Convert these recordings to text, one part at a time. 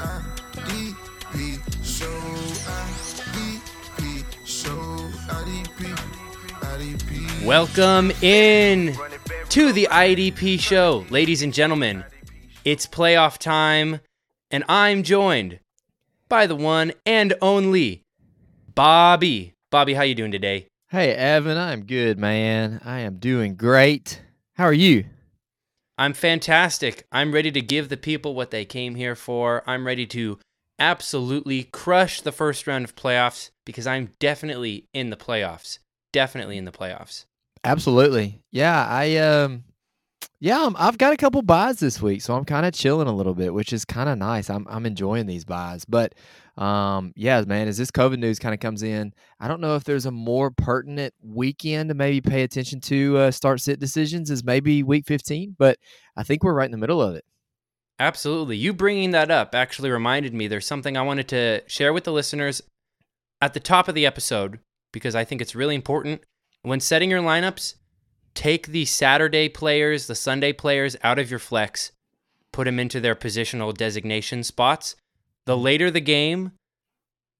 IDP show. IDP show. IDP. IDP. Welcome in to the IDP show, ladies and gentlemen. It's playoff time, and I'm joined by the one and only Bobby. Bobby, how you doing today? Hey, Evan, I'm good, man. I am doing great. How are you? I'm fantastic. I'm ready to give the people what they came here for. I'm ready to absolutely crush the first round of playoffs because I'm definitely in the playoffs. Definitely in the playoffs. Absolutely. Yeah, I um yeah, I'm, I've got a couple buys this week, so I'm kind of chilling a little bit, which is kind of nice. I'm I'm enjoying these buys, but um, yeah, man, as this COVID news kind of comes in, I don't know if there's a more pertinent weekend to maybe pay attention to uh, start sit decisions is maybe week 15, but I think we're right in the middle of it. Absolutely. You bringing that up actually reminded me there's something I wanted to share with the listeners at the top of the episode because I think it's really important. When setting your lineups, take the Saturday players, the Sunday players out of your flex, put them into their positional designation spots. The later the game,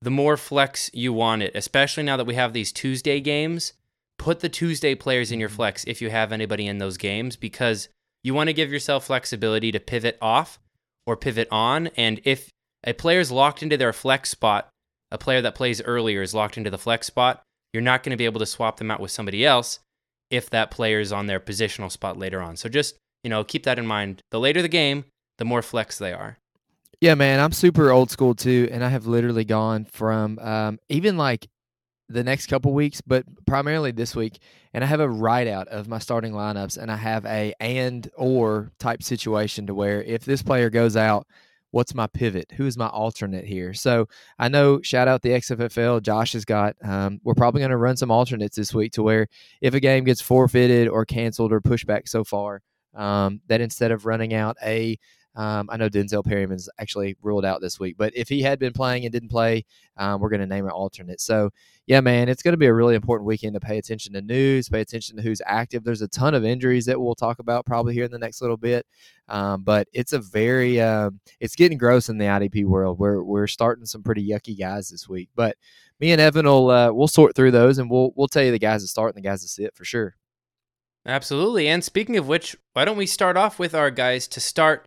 the more flex you want it, especially now that we have these Tuesday games. Put the Tuesday players in your mm-hmm. flex if you have anybody in those games because you want to give yourself flexibility to pivot off or pivot on. And if a player is locked into their flex spot, a player that plays earlier is locked into the flex spot, you're not going to be able to swap them out with somebody else if that player is on their positional spot later on. So just, you know, keep that in mind. The later the game, the more flex they are. Yeah, man, I'm super old school too, and I have literally gone from um, even like the next couple weeks, but primarily this week, and I have a write out of my starting lineups, and I have a and or type situation to where if this player goes out, what's my pivot? Who is my alternate here? So I know, shout out the XFFL. Josh has got, um, we're probably going to run some alternates this week to where if a game gets forfeited or canceled or pushed back so far, um, that instead of running out a um, I know Denzel Perryman's actually ruled out this week, but if he had been playing and didn't play, um, we're going to name an alternate. So, yeah, man, it's going to be a really important weekend to pay attention to news, pay attention to who's active. There's a ton of injuries that we'll talk about probably here in the next little bit, um, but it's a very, uh, it's getting gross in the IDP world. We're we're starting some pretty yucky guys this week, but me and Evan will uh, we'll sort through those and we'll we'll tell you the guys that start and the guys that sit for sure. Absolutely. And speaking of which, why don't we start off with our guys to start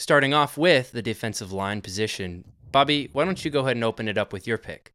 starting off with the defensive line position. Bobby, why don't you go ahead and open it up with your pick?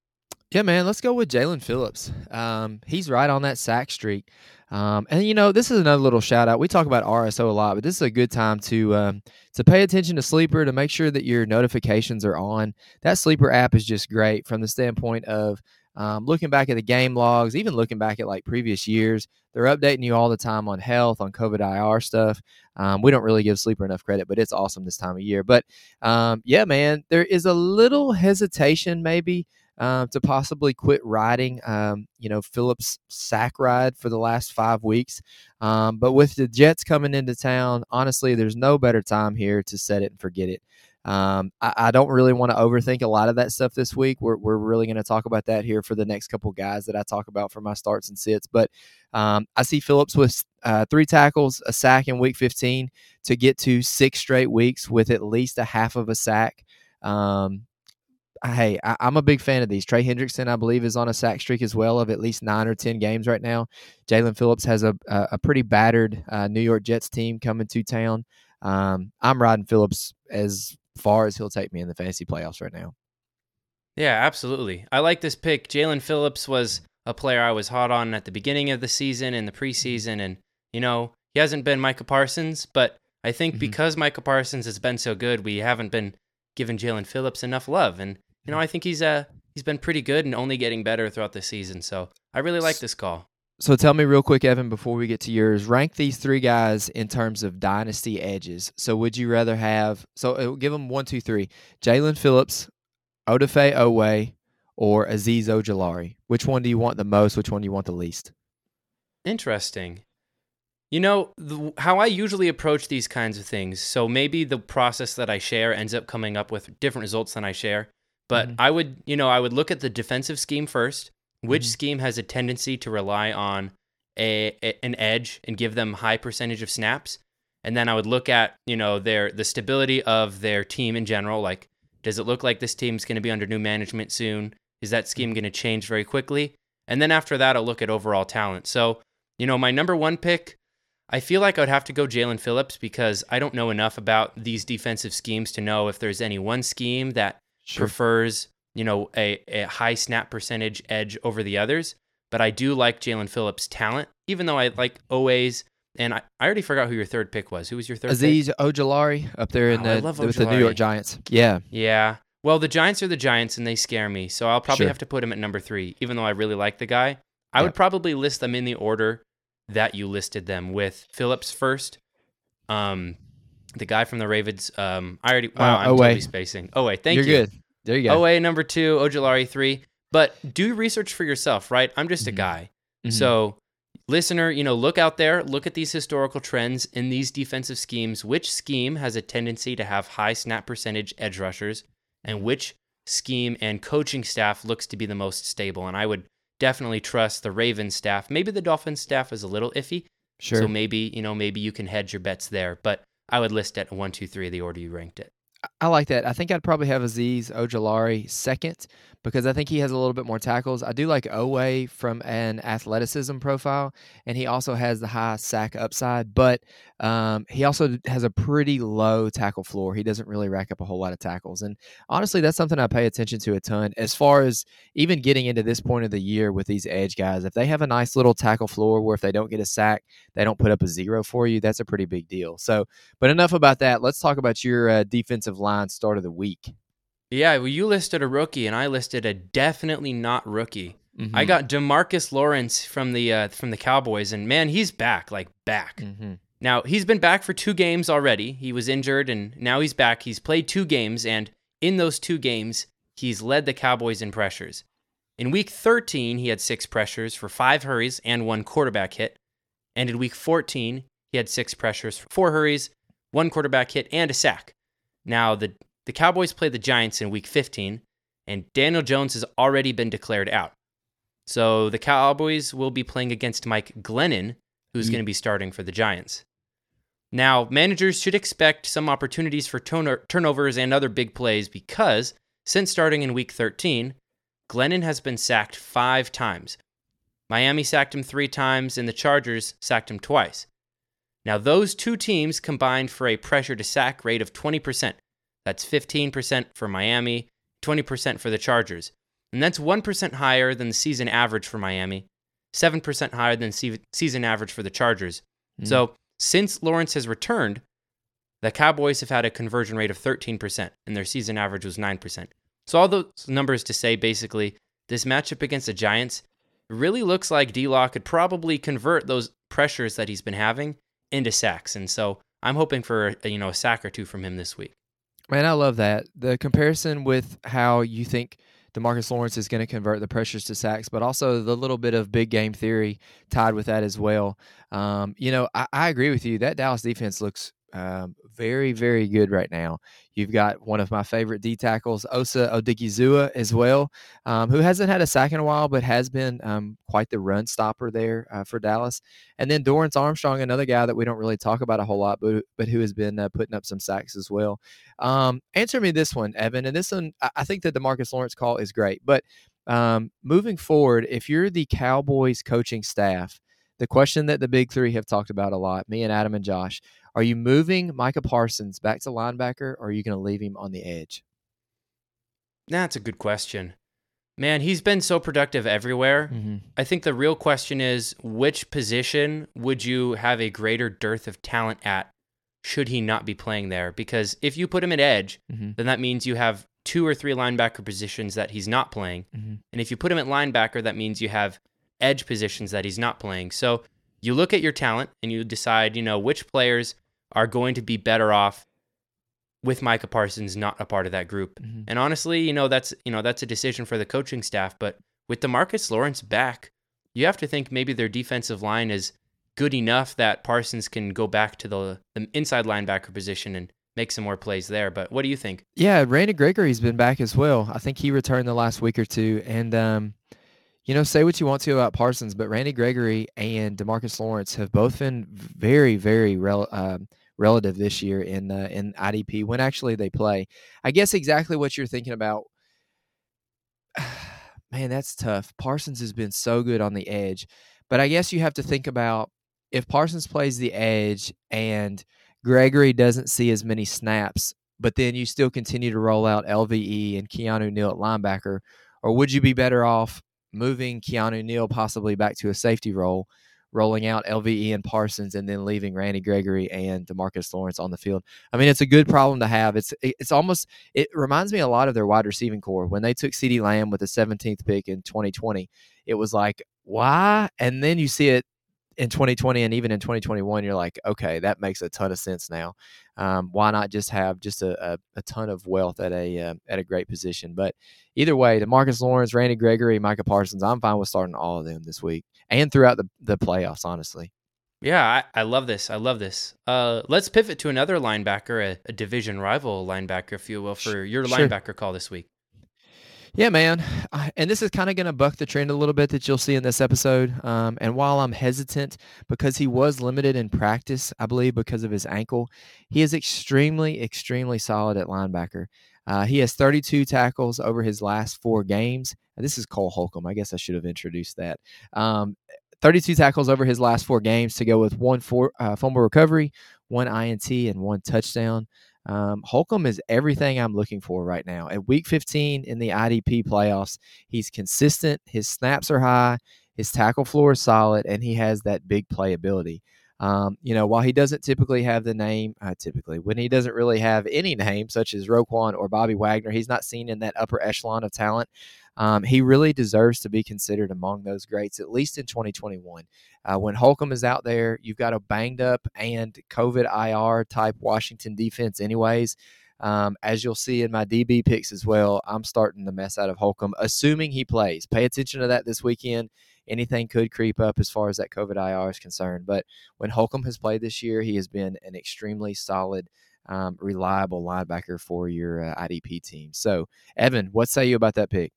Yeah, man, let's go with Jaelan Phillips. Um, he's right on that sack streak. Um, and you know, this is another little shout out. We talk about RSO a lot, but this is a good time to um, to pay attention to Sleeper to make sure that your notifications are on. That Sleeper app is just great from the standpoint of um, looking back at the game logs, even looking back at like previous years, they're updating you all the time on health, on COVID IR stuff. Um, we don't really give Sleeper enough credit, but it's awesome this time of year. But um, yeah, man, there is a little hesitation maybe uh, to possibly quit riding, um, you know, Phillips sack ride for the last five weeks. Um, but with the Jets coming into town, honestly, there's no better time here to set it and forget it. Um, I, I, don't really want to overthink a lot of that stuff this week. We're, we're really going to talk about that here for the next couple guys that I talk about for my starts and sits. But um, I see Phillips with uh, three tackles, a sack in week 15 to get to six straight weeks with at least a half of a sack. Um, hey, I, am a big fan of these. Trey Hendrickson, I believe, is on a sack streak as well of at least nine or 10 games right now. Jaelan Phillips has a, a, a pretty battered uh, New York Jets team coming to town. Um, I'm riding Phillips as far as he'll take me in the fantasy playoffs right now. Yeah, absolutely. I like this pick. Jaelan Phillips was a player I was hot on at the beginning of the season and the preseason. And, you know, he hasn't been Micah Parsons, but I think mm-hmm. because Micah Parsons has been so good, we haven't been giving Jaelan Phillips enough love. And, you know, I think he's uh he's been pretty good and only getting better throughout the season. So I really like this call. So tell me real quick, Evan, before we get to yours, rank these three guys in terms of dynasty edges. So would you rather have? So uh, give them one, two, three: Jaelan Phillips, Odafe Oweh, or Azeez Ojulari. Which one do you want the most? Which one do you want the least? Interesting. You know the, how I usually approach these kinds of things. So maybe the process that I share ends up coming up with different results than I share. But mm-hmm. I would, you know, I would look at the defensive scheme first which mm-hmm. scheme has a tendency to rely on a, a, an edge and give them high percentage of snaps? And then I would look at, you know, their the stability of their team in general, like Does it look like this team's going to be under new management soon? Is that scheme going to change very quickly? And then after that, I'll look at overall talent. So, you know, my number one pick, I feel like I would have to go Jaelan Phillips because I don't know enough about these defensive schemes to know if there's any one scheme that prefers, you know, a, a high snap percentage edge over the others. But I do like Jaelan Phillips' talent, even though I like Oweh's. And I, I already forgot who your third pick was. Who was your third pick? Azeez Ojulari up there in Oh, the, with the New York Giants. Yeah. Yeah. Well, the Giants are the Giants and they scare me. So I'll probably Sure. have to put him at number three, even though I really like the guy. I would probably list them in the order that you listed them with Phillips first. Um, the guy from the Ravens. Um, I already. Wow, Uh, I'm Oweh. totally spacing. Oh wait, thank You're you. good. There you go. Oweh number two, Ojulari three. But do research for yourself, right? I'm just a Mhm. guy. Mhm. So, listener, you know, look out there, look at these historical trends in these defensive schemes. Which scheme has a tendency to have high snap percentage edge rushers, and which scheme and coaching staff looks to be the most stable? And I would definitely trust the Ravens staff. Maybe the Dolphins staff is a little iffy, sure. so maybe you know maybe you can hedge your bets there. But I would list it one, two, three, the order you ranked it. I like that. I think I'd probably have Azeez Ojulari second because I think he has a little bit more tackles. I do like Oweh from an athleticism profile, and he also has the high sack upside, but um, he also has a pretty low tackle floor. He doesn't really rack up a whole lot of tackles. And honestly, that's something I pay attention to a ton as far as even getting into this point of the year with these edge guys. If they have a nice little tackle floor where if they don't get a sack, they don't put up a zero for you, that's a pretty big deal. So, but enough about that. Let's talk about your uh, defensive line start of the week. Yeah, well, you listed a rookie, and I listed a definitely not rookie. I Mhm. got Demarcus Lawrence from the uh, from the Cowboys, and man, he's back, like back. Mhm. Now he's been back for two games already. He was injured, and now he's back. He's played two games, and in those two games, he's led the Cowboys in pressures. In Week 13, he had six pressures for five hurries and one quarterback hit, and in Week 14, he had six pressures for four hurries, one quarterback hit, and a sack. Now the the Cowboys play the Giants in Week 15, and Daniel Jones has already been declared out. So the Cowboys will be playing against Mike Glennon, who's going to be starting for the Giants. Now, managers should expect some opportunities for turno- turnovers and other big plays because since starting in week 13, Glennon has been sacked five times. Miami sacked him three times, and the Chargers sacked him twice. Now, those two teams combined for a pressure to sack rate of 20%. That's 15% for Miami, 20% for the Chargers. And that's 1% higher than the season average for Miami, 7% higher than se- season average for the Chargers. Mhm. So, since Lawrence has returned, the Cowboys have had a conversion rate of 13%, and their season average was 9%. So, all those numbers to say basically, this matchup against the Giants really looks like D Law could probably convert those pressures that he's been having into sacks. And so, I'm hoping for you know a sack or two from him this week. Man, I love that. The comparison with how you think Demarcus Lawrence is going to convert the pressures to sacks, but also the little bit of big game theory tied with that as well. Um, you know, I, I agree with you. That Dallas defense looks um, very, very good right now. You've got one of my favorite D tackles, Osa Odighizuwa, as well, um, who hasn't had a sack in a while, but has been um, quite the run stopper there uh, for Dallas. And then Dorance Armstrong, another guy that we don't really talk about a whole lot, but but who has been uh, putting up some sacks as well. Um, answer me this one, Evan. And this one, I, think that Demarcus Lawrence call is great. But um, moving forward, if you're the Cowboys coaching staff, the question that the big three have talked about a lot, me and Adam and Josh, are you moving Micah Parsons back to linebacker or are you going to leave him on the edge? That's a good question. Man, he's been so productive everywhere. Mm-hmm. I think the real question is which position would you have a greater dearth of talent at should he not be playing there? Because if you put him at edge, Mm-hmm. then that means you have two or three linebacker positions that he's not playing. Mm-hmm. And if you put him at linebacker, that means you have edge positions that he's not playing. So you look at your talent and you decide, you know, which players are going to be better off with Micah Parsons not a part of that group. Mm-hmm. And honestly, you know, that's you know, that's a decision for the coaching staff. But with Demarcus Lawrence back, you have to think maybe their defensive line is good enough that Parsons can go back to the, the inside linebacker position and make some more plays there. But what do you think? Yeah, Randy Gregory's been back as well. I think he returned the last week or two. And, um, you know, say what you want to about Parsons, but Randy Gregory and Demarcus Lawrence have both been very, very rel- um, relative this year in uh, in IDP when actually they play. I guess exactly what you're thinking about. Man, that's tough. Parsons has been so good on the edge, but I guess you have to think about if Parsons plays the edge and Gregory doesn't see as many snaps, but then you still continue to roll out LVE and Keanu Neal at linebacker, or would you be better off moving Keanu Neal possibly back to a safety role, rolling out LVE and Parsons, and then leaving Randy Gregory and Demarcus Lawrence on the field. I mean, it's a good problem to have. It's it's almost it reminds me a lot of their wide receiving core when they took CeeDee Lamb with the 17th pick in 2020. It was like why, and then you see it in 2020 and even in 2021 you're like okay that makes a ton of sense now um, why not just have just a, a, a ton of wealth at a uh, at a great position but either way Demarcus Lawrence Randy Gregory Micah Parsons I'm fine with starting all of them this week and throughout the, the playoffs honestly Yeah, I, I love this. I love this. Uh, let's pivot to another linebacker, a, a division rival linebacker, if you will, for your Sure. linebacker call this week. Yeah, man. I- And this is kind of going to buck the trend a little bit that you'll see in this episode. Um, and while I'm hesitant because he was limited in practice, I believe because of his ankle, he is extremely, extremely solid at linebacker. Uh, he has 32 tackles over his last four games. And this is Cole Holcomb. I guess I should have introduced that. Um, 32 tackles over his last four games to go with one for, uh, fumble recovery, one INT, and one touchdown. Um, Holcomb is everything I'm looking for right now. At week 15 in the IDP playoffs, he's consistent. His snaps are high. His tackle floor is solid, and he has that big playability. Um, you know, while he doesn't typically have the name, uh, typically when he doesn't really have any name, such as Roquan or Bobby Wagner, he's not seen in that upper echelon of talent. Um, he really deserves to be considered among those greats, at least in 2021. Uh, when Holcomb is out there, you've got a banged up and COVID IR type Washington defense, anyways. Um, as you'll see in my DB picks as well, I'm starting the mess out of Holcomb, assuming he plays. Pay attention to that this weekend. Anything could creep up as far as that COVID IR is concerned. But when Holcomb has played this year, he has been an extremely solid, um, reliable linebacker for your uh, IDP team. So, Evan, what say you about that pick?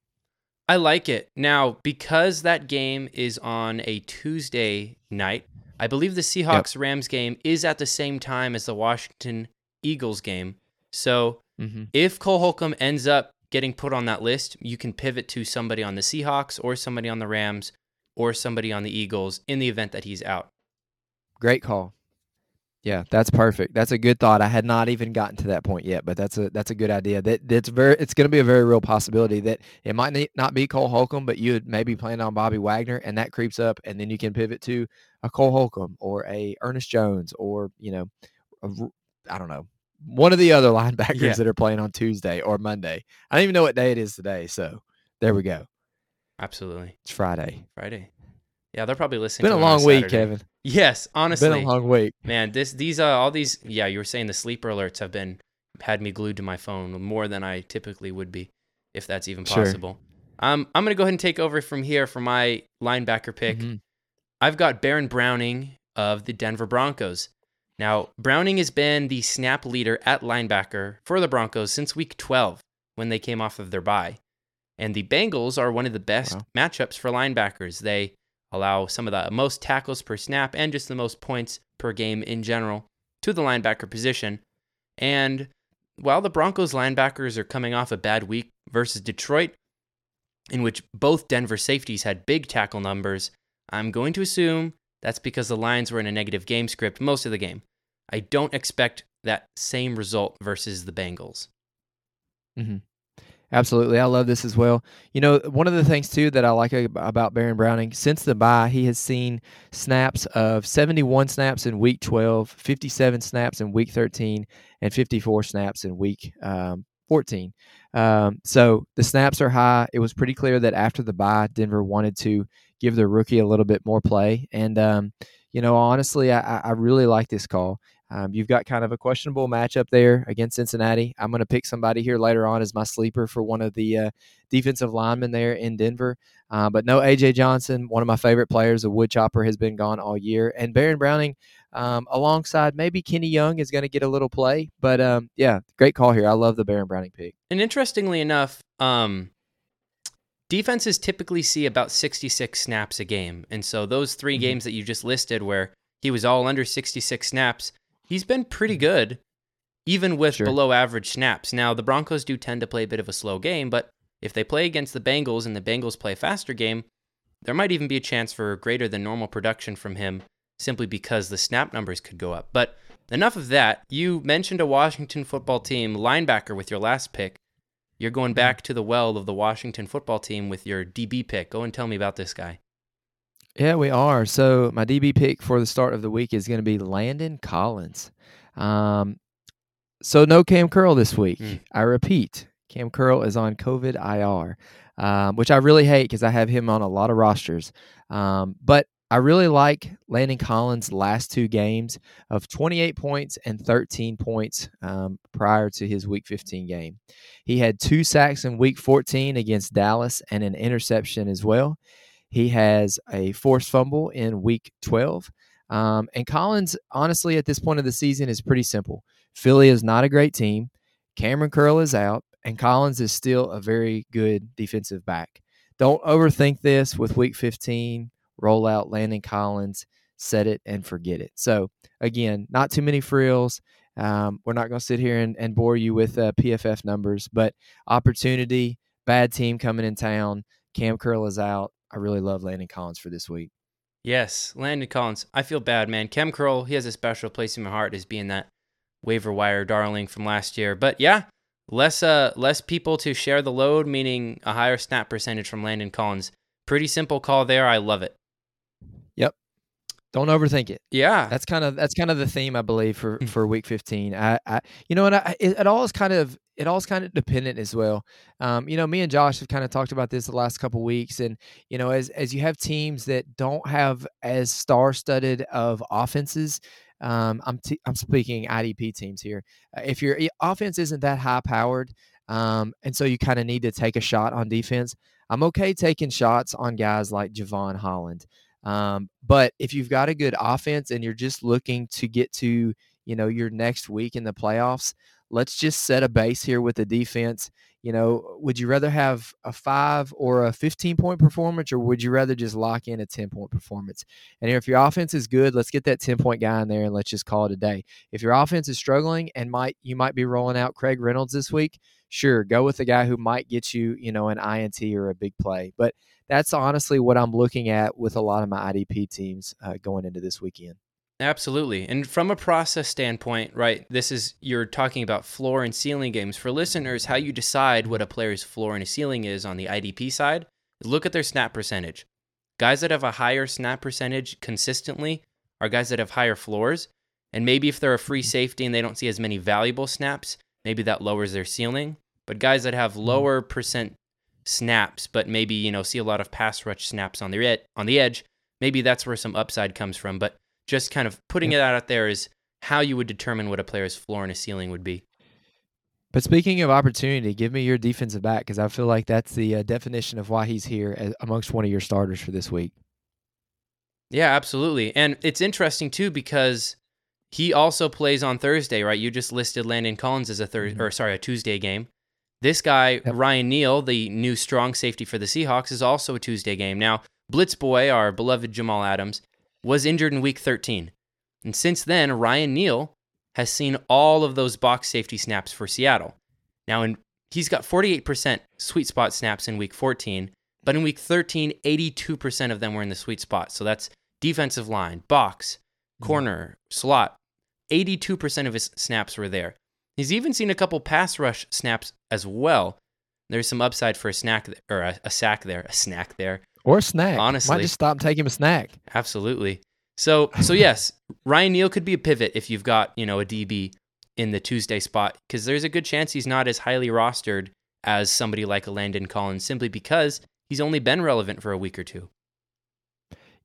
I like it. Now, because that game is on a Tuesday night, I believe the Seahawks Rams game is at the same time as the Washington Eagles game. So Mm-hmm. if Cole Holcomb ends up getting put on that list, you can pivot to somebody on the Seahawks or somebody on the Rams or somebody on the Eagles in the event that he's out. Great call. Yeah, that's perfect. That's a good thought. I had not even gotten to that point yet, but that's a that's a good idea. That that's very it's going to be a very real possibility that it might not be Cole Holcomb, but you would maybe plan on Bobby Wagner, and that creeps up, and then you can pivot to a Cole Holcomb or a Ernest Jones or you know, I I don't know, one of the other linebackers Yeah. that are playing on Tuesday or Monday. I don't even know what day it is today, so there we go. Absolutely. It's Friday. Friday. Yeah, they're probably It's listening. been a long week. Kevin. Yes, honestly. Been a long week. Man, this these uh all these yeah, you were saying the sleeper alerts have been had me glued to my phone more than I typically would be, if that's even possible. Sure. Um, I'm gonna go ahead and take over from here for my linebacker pick. Mhm. I've got Baron Browning of the Denver Broncos. Now, Browning has been the snap leader at linebacker for the Broncos since week 12 when they came off of their bye. And the Bengals are one of the best Wow. matchups for linebackers. They allow some of the most tackles per snap and just the most points per game in general to the linebacker position. And while the Broncos linebackers are coming off a bad week versus Detroit, in which both Denver safeties had big tackle numbers, I'm going to assume that's because the Lions were in a negative game script most of the game. I don't expect that same result versus the Bengals. Mm-hmm. Absolutely. I love this as well. You know, one of the things too that I like about Baron Browning, since the bye, he has seen snaps of 71 snaps in week 12, 57 snaps in week 13, and 54 snaps in week um, 14. Um, so the snaps are high. It was pretty clear that after the bye, Denver wanted to give their rookie a little bit more play. And, um, you know, honestly, I, I- I really like this call. Um, you've got kind of a questionable matchup there against Cincinnati. I'm going to pick somebody here later on as my sleeper for one of the uh, defensive linemen there in Denver. Uh, but no AJ Johnson, one of my favorite players. The woodchopper has been gone all year, and Baron Browning, um, alongside maybe Kenny Young, is going to get a little play. But um, yeah, great call here. I love the Baron Browning pick. And interestingly enough, um, defenses typically see about 66 snaps a game. And so those 3 Mhm. games that you just listed where he was all under 66 snaps, he's been pretty mm-hmm. good, even with Sure. below average snaps. Now, the Broncos do tend to play a bit of a slow game, but if they play against the Bengals and the Bengals play a faster game, there might even be a chance for greater than normal production from him simply because the snap numbers could go up. But enough of that. You mentioned a Washington football team linebacker with your last pick. You're going mm-hmm. back to the well of the Washington football team with your DB pick. Go and tell me about this guy. Yeah, we are. So my DB pick for the start of the week is going to be Landon Collins. Um, so no Kam Curl this week. Mm. I repeat, Kam Curl is on COVID IR, um, which I really hate because I have him on a lot of rosters. Um, but I really like Landon Collins' last two games of 28 points and 13 points um, prior to his Week 15 game. He had two sacks in Week 14 against Dallas and an interception as well. He has a forced fumble in week 12. Um, and Collins, honestly, at this point of the season, is pretty simple. Philly is not a great team. Kamren Curl is out, and Collins is still a very good defensive back. Don't overthink this with week 15. Roll out Landon Collins, set it and forget it. So, again, not too many frills. Um, we're not going to sit here and, and bore you with uh, PFF numbers, but opportunity, bad team coming in town. Kam Curl is out. I really love Landon Collins for this week. Yes, Landon Collins. I feel bad, man. Kam Curl, he has a special place in my heart as being that waiver wire darling from last year. But yeah, less uh less people to share the load, meaning a higher snap percentage from Landon Collins. Pretty simple call there. I love it. Yep. Don't overthink it. Yeah. That's kind of that's kind of the theme I believe for Mm. for week 15. I, I you know, and I, it, it all is kind of it all is kind of dependent as well. Um, you know, me and Josh have kind of talked about this the last couple weeks, and you know, as as you have teams that don't have as star studded of offenses. Um, I'm t- I'm speaking IDP teams here. Uh, if your offense isn't that high powered, um, and so you kind of need to take a shot on defense, I'm okay taking shots on guys like Jevon Holland. Um, but if you've got a good offense and you're just looking to get to, you know, your next week in the playoffs, let's just set a base here with the defense. You know, would you rather have a five or a 15 point performance, or would you rather just lock in a 10 point performance? And if your offense is good, let's get that 10 point guy in there and let's just call it a day. If your offense is struggling and might you might be rolling out Craig Reynolds this week, sure, go with the guy who might get you, you know, an INT or a big play. But that's honestly what I'm looking at with a lot of my IDP teams uh, going into this weekend. Absolutely. And from a process standpoint, right, this is you're talking about floor and ceiling games. For listeners, how you decide what a player's floor and a ceiling is on the IDP side, look at their snap percentage. Guys that have a higher snap percentage consistently are guys that have higher floors. And maybe if they're a free safety and they don't see as many valuable snaps, maybe that lowers their ceiling. But guys that have mm-hmm. lower percent snaps, but maybe, you know, see a lot of pass rush snaps on the ed- on the edge, maybe that's where some upside comes from. But just kind of putting it out there is how you would determine what a player's floor and a ceiling would be. But speaking of opportunity, give me your defensive back because I feel like that's the uh, definition of why he's here as, amongst one of your starters for this week. Yeah, absolutely. And it's interesting too because he also plays on Thursday, right? You just listed Landon Collins as a Thursday Mhm. or sorry, a Tuesday game. This guy, Yep. Ryan Neal, the new strong safety for the Seahawks, is also a Tuesday game. Now, Blitz Boy, our beloved Jamal Adams, was injured in week 13. And since then, Ryan Neal has seen all of those box safety snaps for Seattle. Now, in, he's got 48% sweet spot snaps in week 14, but in week 13, 82% of them were in the sweet spot. So that's defensive line, box, mm-hmm. corner, slot. 82% of his snaps were there. He's even seen a couple pass rush snaps as well. There's some upside for a snack or a, a sack there, a snack there. Or a snack. Honestly. Might just stop him a snack. Absolutely. So so yes, Ryan Neal could be a pivot if you've got, you know, a DB in the Tuesday spot cuz there's a good chance he's not as highly rostered as somebody like a Landon Collins simply because he's only been relevant for a week or two.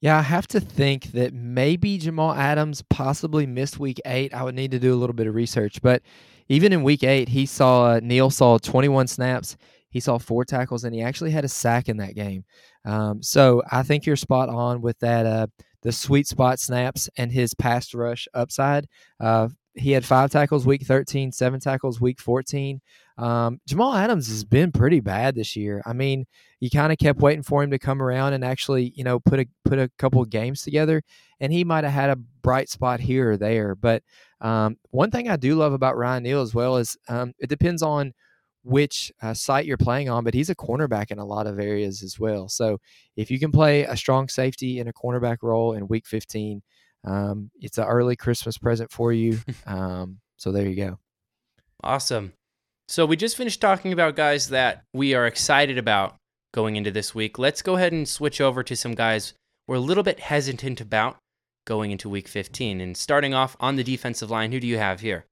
Yeah, I have to think that maybe Jamal Adams possibly missed week eight. I would need to do a little bit of research. But even in week eight, he saw Neal saw 21 snaps. He saw four tackles and he actually had a sack in that game. Um, so I think you're spot on with that. Uh, the sweet spot snaps and his pass rush upside. Uh, he had five tackles week 13, seven tackles week 14. Um, Jamal Adams has been pretty bad this year. I mean, you kind of kept waiting for him to come around and actually, you know, put a put a couple games together, and he might have had a bright spot here or there. But um, one thing I do love about Ryan Neal as well is um, it depends on which uh, site you're playing on, but he's a cornerback in a lot of areas as well. So if you can play a strong safety in a cornerback role in Week 15, um, it's an early Christmas present for you. Um, so there you go. Awesome. So we just finished talking about guys that we are excited about going into this week. Let's go ahead and switch over to some guys we're a little bit hesitant about going into week 15. And starting off on the defensive line, who do you have here?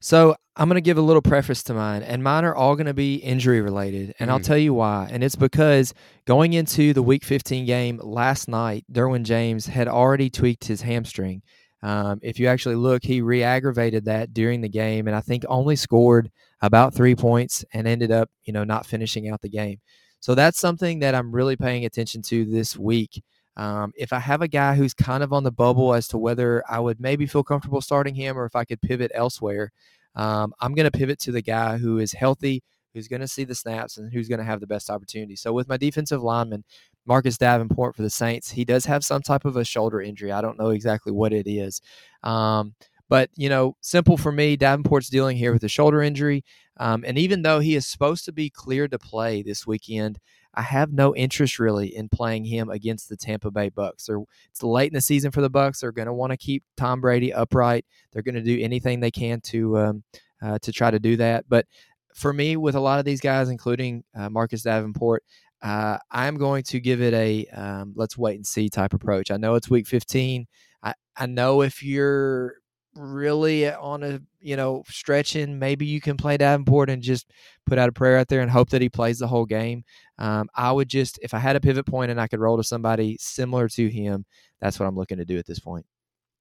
So I'm going to give a little preface to mine, and mine are all going to be injury related, and I'll Mm. tell you why. And it's because going into the Week 15 game last night, Derwin James had already tweaked his hamstring. Um, if you actually look, he re-aggravated that during the game, and I think only scored about three points and ended up, you know, not finishing out the game. So that's something that I'm really paying attention to this week. Um, if I have a guy who's kind of on the bubble as to whether I would maybe feel comfortable starting him or if I could pivot elsewhere, um, I'm going to pivot to the guy who is healthy, who's going to see the snaps, and who's going to have the best opportunity. So with my defensive lineman, Marcus Davenport for the Saints, he does have some type of a shoulder injury. I don't know exactly what it is. Um, but, you know, simple for me, Davenport's dealing here with a shoulder injury. Um, and even though he is supposed to be cleared to play this weekend, I have no interest really in playing him against the Tampa Bay Bucks. They're, it's late in the season for the Bucks. They're going to want to keep Tom Brady upright. They're going to do anything they can to um, uh, to try to do that. But for me, with a lot of these guys, including uh, Marcus Davenport, uh, I'm going to give it a um, let's wait and see type approach. I know it's week 15. I, I know if you're really on a you know stretching, maybe you can play Davenport and just put out a prayer out there and hope that he plays the whole game. Um, I would just if I had a pivot point and I could roll to somebody similar to him, that's what I'm looking to do at this point.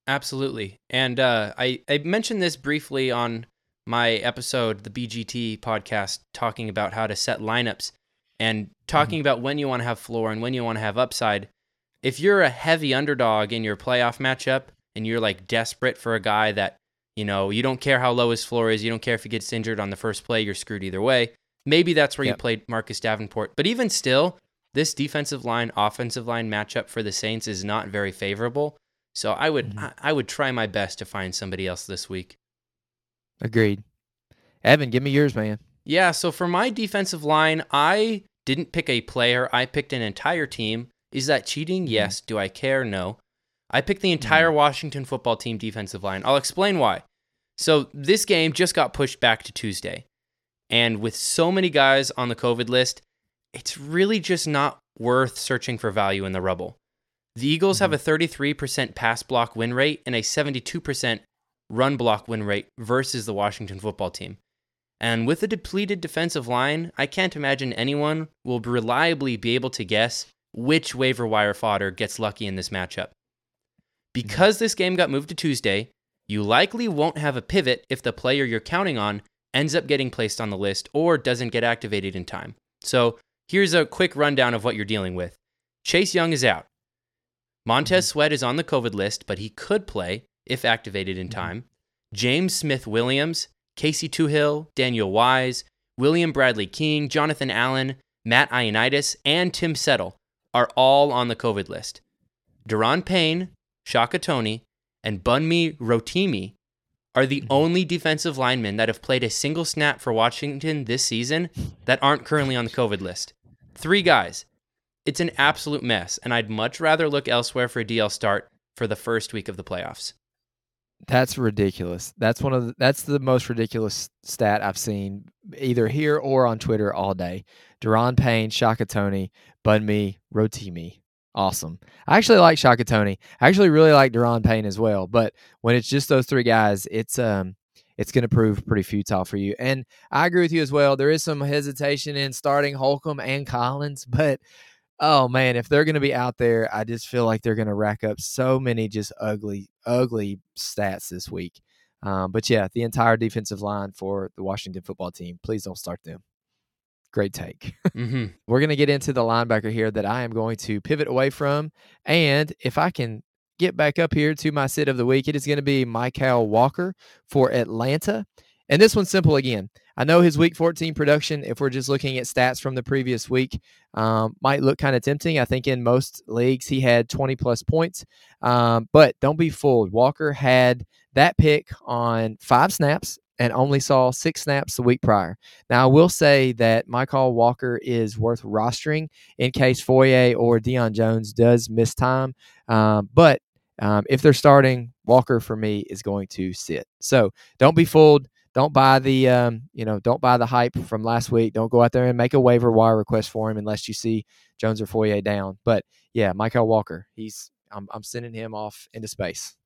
Absolutely. And uh, I, I mentioned this briefly on my episode, the BGT podcast, talking about how to set lineups and talking about when you want to have floor and when you want to have upside. If you're a heavy underdog in your playoff matchup and you're like desperate for a guy that, you know, you don't care how low his floor is, you don't care if he gets injured on the first play, you're screwed either way. Maybe that's where Yep. you played Marcus Davenport. But even still, this defensive line, offensive line matchup for the Saints is not very favorable. So I would Mhm. I, I would try my best to find somebody else this week. Agreed. Evan, give me yours, man. Yeah, so for my defensive line, I didn't pick a player, I picked an entire team. Is that cheating? Yes. Do I care? No. I picked the entire mm-hmm. Washington football team defensive line. I'll explain why. So this game just got pushed back to Tuesday. And with so many guys on the COVID list, it's really just not worth searching for value in the rubble. The Eagles have a mm-hmm. 33% pass block win rate and a 72% run block win rate versus the Washington football team. And with a depleted defensive line, I can't imagine anyone will reliably be able to guess which waiver wire fodder gets lucky in this matchup. Mm-hmm. Because this game got moved to Tuesday, you likely won't have a pivot if the player you're counting on ends up getting placed on the list or doesn't get activated in time. So here's a quick rundown of what you're dealing with Chase Young is out. Montez mm-hmm. Sweat is on the COVID list, but he could play if activated in mm-hmm. time. James Smith Williams, Casey Toohill, Daniel Wise, William Bradley King, Jonathan Allen, Matt Ioannidis, and Tim Settle are all on the COVID list. Da'Ron Payne, Shaka Toney, and Bunmi Rotimi are the mm-hmm. only defensive linemen that have played a single snap for Washington this season that aren't currently on the COVID list. Three guys. It's an absolute mess, and I'd much rather look elsewhere for a DL start for the first week of the playoffs. That's ridiculous. That's one of the, that's the most ridiculous stat I've seen either here or on Twitter all day. Da'Ron Payne, Shaka Toney, Bunmi, Rotimi. Awesome. I actually like Shaka Toney. I actually really like Da'Ron Payne as well. But when it's just those three guys, it's um it's going to prove pretty futile for you. And I agree with you as well. There is some hesitation in starting Holcomb and Collins, but oh man, if they're going to be out there, I just feel like they're going to rack up so many just ugly, ugly stats this week. Um, but yeah, the entire defensive line for the Washington football team, please don't start them. Great take. Mm-hmm. We're going to get into the linebacker here that I am going to pivot away from. And if I can get back up here to my sit of the week. It is going to be Mykal Walker for Atlanta. And this one's simple again. I know his week 14 production, if we're just looking at stats from the previous week, um, might look kind of tempting. I think in most leagues he had 20 plus points. Um, but don't be fooled. Walker had that pick on five snaps and only saw six snaps the week prior. Now, I will say that Mykal Walker is worth rostering in case Foye or Deion Jones does miss time. Um, but um, if they're starting, Walker for me is going to sit. So don't be fooled. Don't buy the um, you know don't buy the hype from last week. Don't go out there and make a waiver wire request for him unless you see Jones or Foye down. But yeah, Mykal Walker, he's I'm, I'm sending him off into space.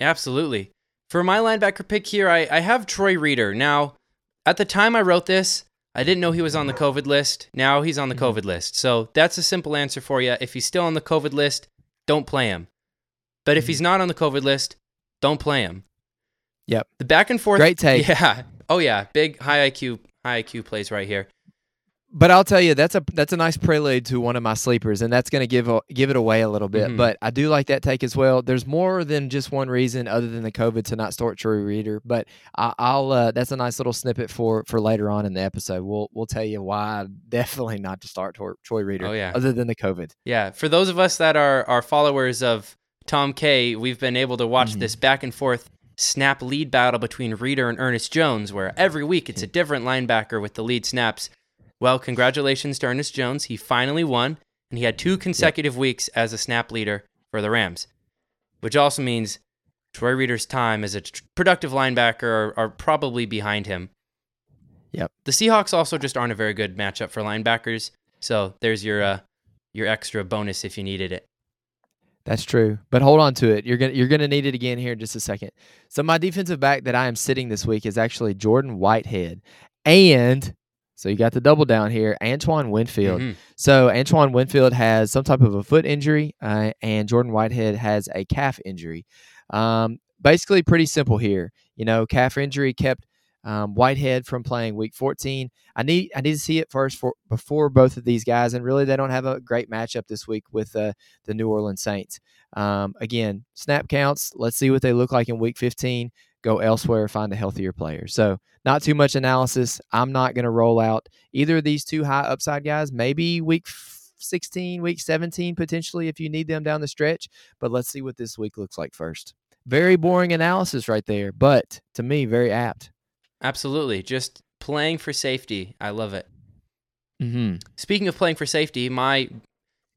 Absolutely. For my linebacker pick here, I, I have Troy Reeder. Now, at the time I wrote this, I didn't know he was on the COVID list. Now he's on the Mhm. COVID list. So that's a simple answer for you. If he's still on the COVID list, don't play him. But if Mhm. he's not on the COVID list, don't play him. Yep. The back and forth. Great take. Yeah. Oh yeah. Big high IQ high IQ plays right here. But I'll tell you, that's a that's a nice prelude to one of my sleepers, and that's going to give a, give it away a little bit. Mhm. But I do like that take as well. There's more than just one reason other than the COVID to not start Troy Reeder, but I, I'll uh, that's a nice little snippet for for later on in the episode. We'll we'll tell you why definitely not to start Tor- Troy Reeder. Oh, yeah. other than the COVID. Yeah, for those of us that are are followers of Tom K, we've been able to watch Mhm. this back and forth snap lead battle between Reeder and Ernest Jones, where every week it's a different linebacker with the lead snaps. Well, congratulations to Ernest Jones. He finally won, and he had two consecutive weeks as a snap leader for the Rams, which also means Troy Reeder's time as a tr- productive linebacker are, are probably behind him. Yep. The Seahawks also just aren't a very good matchup for linebackers, so there's your uh, your extra bonus if you needed it. That's true, but hold on to it. You're gonna you're gonna need it again here in just a second. So my defensive back that I am sitting this week is actually Jordan Whitehead, and so you got the double down here, Antoine Winfield. Mhm. So Antoine Winfield has some type of a foot injury, uh, and Jordan Whitehead has a calf injury. Um, basically, pretty simple here. You know, calf injury kept um, Whitehead from playing Week 14. I need I need to see it first for before both of these guys, and really they don't have a great matchup this week with uh, the New Orleans Saints. Um, again, snap counts. Let's see what they look like in Week 15. Go elsewhere, find a healthier player. So not too much analysis. I'm not going to roll out either of these two high upside guys. Maybe Week 16, Week 17 potentially if you need them down the stretch. But let's see what this week looks like first. Very boring analysis right there, but to me, very apt. Absolutely. Just playing for safety. I love it. Mm-hmm. Speaking of playing for safety, my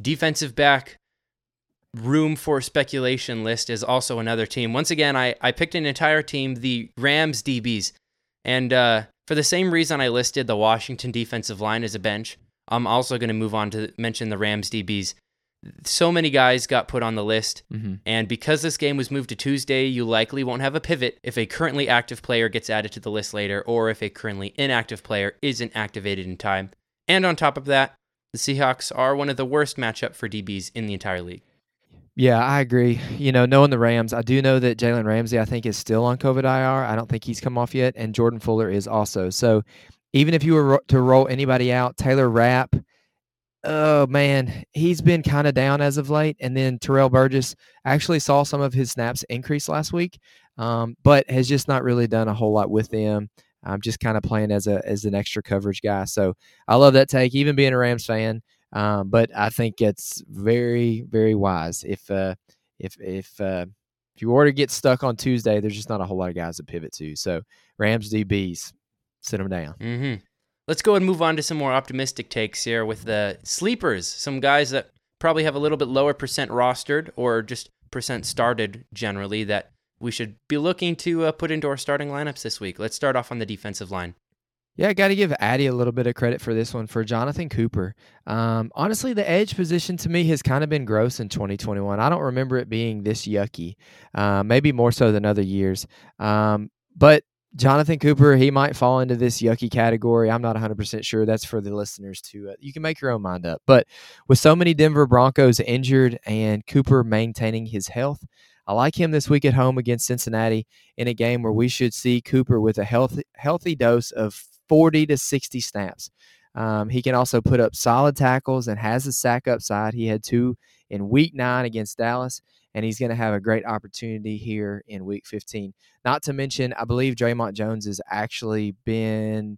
defensive back room for speculation list is also another team. Once again, I, I picked an entire team, the Rams DBs. And uh, for the same reason I listed the Washington defensive line as a bench, I'm also going to move on to mention the Rams DBs. So many guys got put on the list. Mm-hmm. And because this game was moved to Tuesday, you likely won't have a pivot if a currently active player gets added to the list later, or if a currently inactive player isn't activated in time. And on top of that, the Seahawks are one of the worst matchup for DBs in the entire league. Yeah, I agree. You know, knowing the Rams, I do know that Jalen Ramsey, I think, is still on COVID IR. I don't think he's come off yet, and Jordan Fuller is also. So, even if you were to roll anybody out, Taylor Rapp, oh man, he's been kind of down as of late. And then Terrell Burgess actually saw some of his snaps increase last week, um, but has just not really done a whole lot with them. I'm just kind of playing as a as an extra coverage guy. So I love that take, even being a Rams fan. Um, but I think it's very, very wise. If uh, if if uh, if you were to get stuck on Tuesday, there's just not a whole lot of guys to pivot to. So Rams DBs, sit them down. hmm Let's go and move on to some more optimistic takes here with the sleepers. Some guys that probably have a little bit lower percent rostered or just percent started generally that we should be looking to uh, put into our starting lineups this week. Let's start off on the defensive line. Yeah, I got to give Addy a little bit of credit for this one for Jonathan Cooper. Um, honestly, the edge position to me has kind of been gross in 2021. I don't remember it being this yucky, uh, maybe more so than other years. Um, but Jonathan Cooper, he might fall into this yucky category. I'm not 100% sure. That's for the listeners to, uh, you can make your own mind up. But with so many Denver Broncos injured and Cooper maintaining his health, I like him this week at home against Cincinnati in a game where we should see Cooper with a healthy, healthy dose of 40 to 60 snaps. Um, he can also put up solid tackles and has a sack upside. He had two in week nine against Dallas. and he's going to have a great opportunity here in Week 15. Not to mention, I believe Dre'Mont Jones has actually been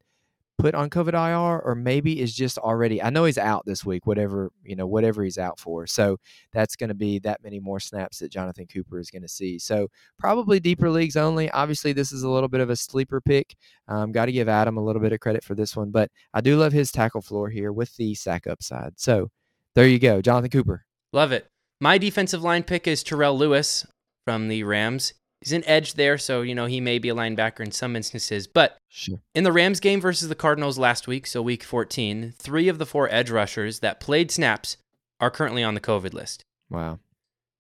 put on COVID IR, or maybe is just already. I know he's out this week, whatever you know, whatever he's out for. So that's going to be that many more snaps that Jonathan Cooper is going to see. So probably deeper leagues only. Obviously, this is a little bit of a sleeper pick. Um, Got to give Adam a little bit of credit for this one, but I do love his tackle floor here with the sack upside. So there you go, Jonathan Cooper. Love it. My defensive line pick is Terrell Lewis from the Rams. He's an edge there, so you know he may be a linebacker in some instances. But Sure. in the Rams game versus the Cardinals last week, so week 14, three of the four edge rushers that played snaps are currently on the COVID list. Wow.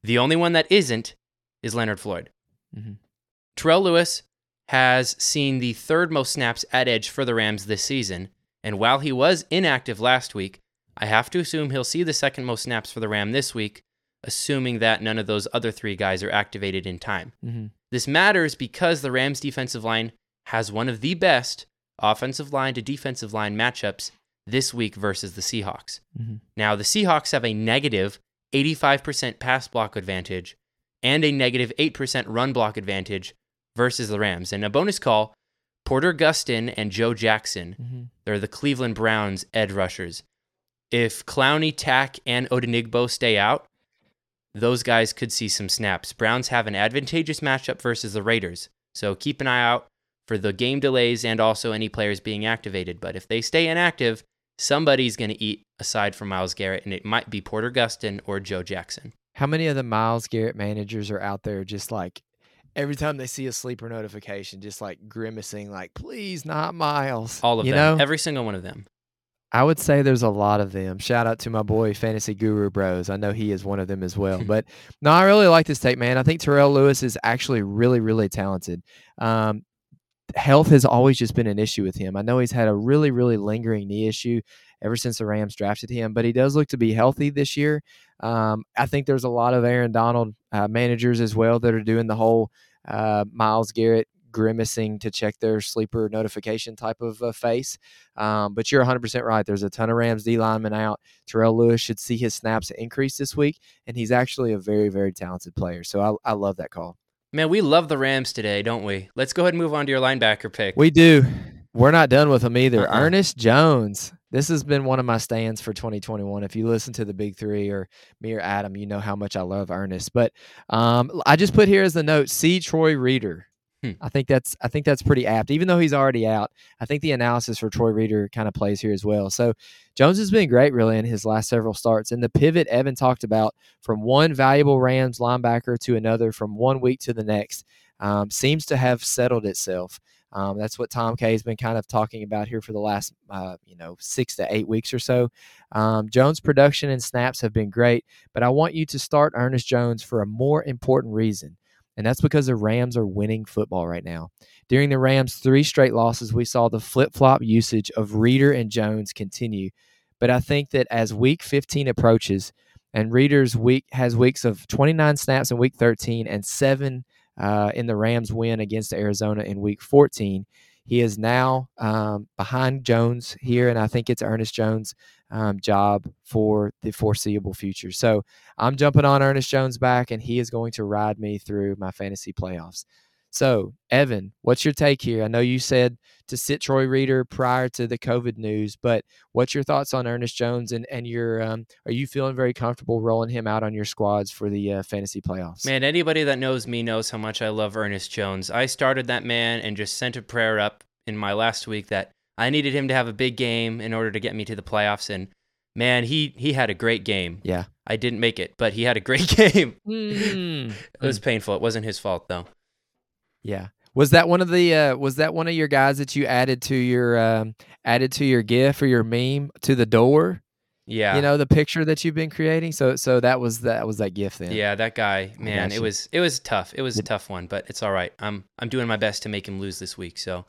The only one that isn't is Leonard Floyd. Mhm. Terrell Lewis has seen the third most snaps at edge for the Rams this season, and while he was inactive last week, I have to assume he'll see the second most snaps for the Ram this week, assuming that none of those other three guys are activated in time. Mm-hmm. This matters because the Rams' defensive line has one of the best offensive line to defensive line matchups this week versus the Seahawks. Mm-hmm. Now, the Seahawks have a negative 85% pass block advantage and a negative 8% run block advantage versus the Rams. And a bonus call Porter Gustin and Joe Jackson, Mm-hmm. they're the Cleveland Browns edge rushers. If Clowney, Takk, and Odenigbo stay out, those guys could see some snaps. Browns have an advantageous matchup versus the Raiders, so keep an eye out for the game delays and also any players being activated. But if they stay inactive, somebody's going to eat aside from Myles Garrett, and it might be Porter Gustin or Joe Jackson. How many of the Myles Garrett managers are out there just like every time they see a sleeper notification, just like grimacing, like, please not Myles? All of you them, know? every single one of them. I would say there's a lot of them. Shout out to my boy Fantasy Guru Bros. I know he is one of them as well. but no, I really like this take, man. I think Terrell Lewis is actually really, really talented. Um, health has always just been an issue with him. I know he's had a really, really lingering knee issue ever since the Rams drafted him, but he does look to be healthy this year. Um, I think there's a lot of Aaron Donald uh, managers as well that are doing the whole uh, Myles Garrett grimacing to check their sleeper notification type of uh, face. Um, but you're 100% right. There's a ton of Rams D linemen out. Terrell Lewis should see his snaps increase this week, and he's actually a very, very talented player. So I, I love that call. Man, we love the Rams today, don't we? Let's go ahead and move on to your linebacker pick. We do. We're not done with them either. Uh-uh. Ernest Jones. This has been one of my stands for 2021. If you listen to the Big Three or me or Adam, you know how much I love Ernest. But um, I just put here as the note: see Troy Reeder. Hmm. I think that's I think that's pretty apt. Even though he's already out, I think the analysis for Troy Reeder kind of plays here as well. So Jones has been great, really, in his last several starts. And the pivot Evan talked about from one valuable Rams linebacker to another, from one week to the next, um, seems to have settled itself. Um, that's what Tom K has been kind of talking about here for the last, uh, you know, six to eight weeks or so. Um, Jones' production and snaps have been great, but I want you to start Ernest Jones for a more important reason, and that's because the Rams are winning football right now. During the Rams' three straight losses, we saw the flip flop usage of Reeder and Jones continue. But I think that as Week 15 approaches, and Reeder's week has weeks of 29 snaps in Week 13 and seven uh, in the Rams win against Arizona in Week 14. He is now um, behind Jones here, and I think it's Ernest Jones' um, job for the foreseeable future. So I'm jumping on Ernest Jones back, and he is going to ride me through my fantasy playoffs. So, Evan, what's your take here? I know you said to sit Troy Reeder prior to the COVID news, but what's your thoughts on Ernest Jones and and your um, are you feeling very comfortable rolling him out on your squads for the uh, fantasy playoffs? Man, anybody that knows me knows how much I love Ernest Jones. I started that man and just sent a prayer up in my last week that I needed him to have a big game in order to get me to the playoffs. And man, he he had a great game. Yeah. I didn't make it, but he had a great game. Mm. It was painful. It wasn't his fault though. Yeah. Was that one of the uh, was that one of your guys that you added to your um, added to your GIF or your meme to the door? Yeah. You know the picture that you've been creating. So so that was that was that GIF then. Yeah, that guy, man, it was it was tough. It was a tough one, but it's all right. I'm I'm doing my best to make him lose this week. So,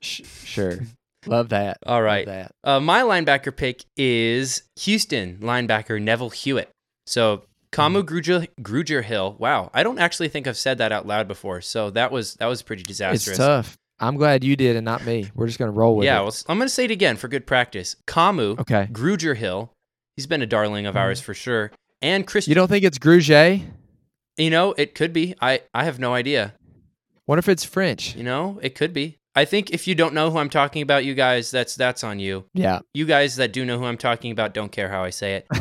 Sh- sure. Love that. All right. That. Uh, my linebacker pick is Houston linebacker Neville Hewitt. So Kamu Gruger, Grugier Hill. Wow, I don't actually think I've said that out loud before. So that was that was pretty disastrous. It's tough. I'm glad you did and not me. We're just gonna roll with yeah, it. well, I'm gonna say it again for good practice. Kamu Okay. Grugier Hill. He's been a darling of Mhm. ours for sure. And Chris. You don't think it's Gruger? You know, it could be. I I have no idea. Wonder if it's French. You know, it could be. I think if you don't know who I'm talking about, you guys, that's that's on you. Yeah. You guys that do know who I'm talking about don't care how I say it.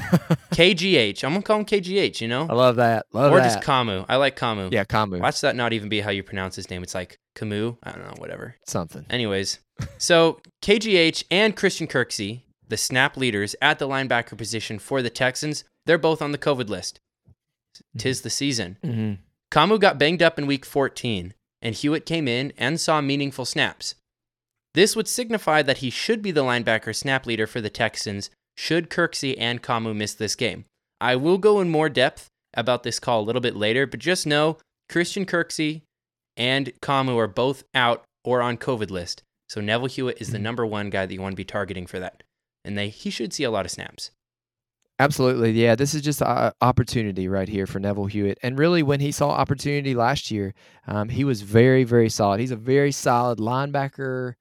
KGH. I'm gonna call him KGH. You know, I love that. Love or that. just Kamu. I like Kamu. yeah, Kamu. Watch that not even be how you pronounce his name. It's like Kamu. I don't know. Whatever. Something. Anyways, so KGH and Christian Kirksey, the snap leaders at the linebacker position for the Texans, they're both on the COVID list. Tis the season. hmm Kamu got banged up in week 14, and Hewitt came in and saw meaningful snaps. This would signify that he should be the linebacker snap leader for the Texans should Kirksey and Kamu miss this game. I will go in more depth about this call a little bit later, but just know Christian Kirksey and Kamu are both out or on COVID list. So Neville Hewitt is the hmm. number one guy that you want to be targeting for that. And they he should see a lot of snaps. Absolutely. Yeah, this is just an opportunity right here for Neville Hewitt. And really, when he saw opportunity last year, um, he was very, very solid. He's a very solid linebacker,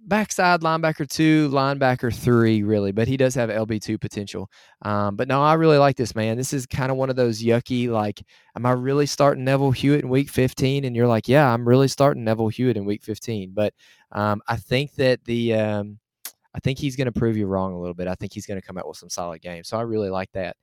backside linebacker two, linebacker three, really. But he does have LB2 potential. Um, but no, I really like this, man. This is kind of one of those yucky, like, am I really starting Neville Hewitt in week 15? And you're like, yeah, I'm really starting Neville Hewitt in week 15. But um, I think that the. I think he's going to prove you wrong a little bit. I think he's going to come out with some solid games. So I really like that.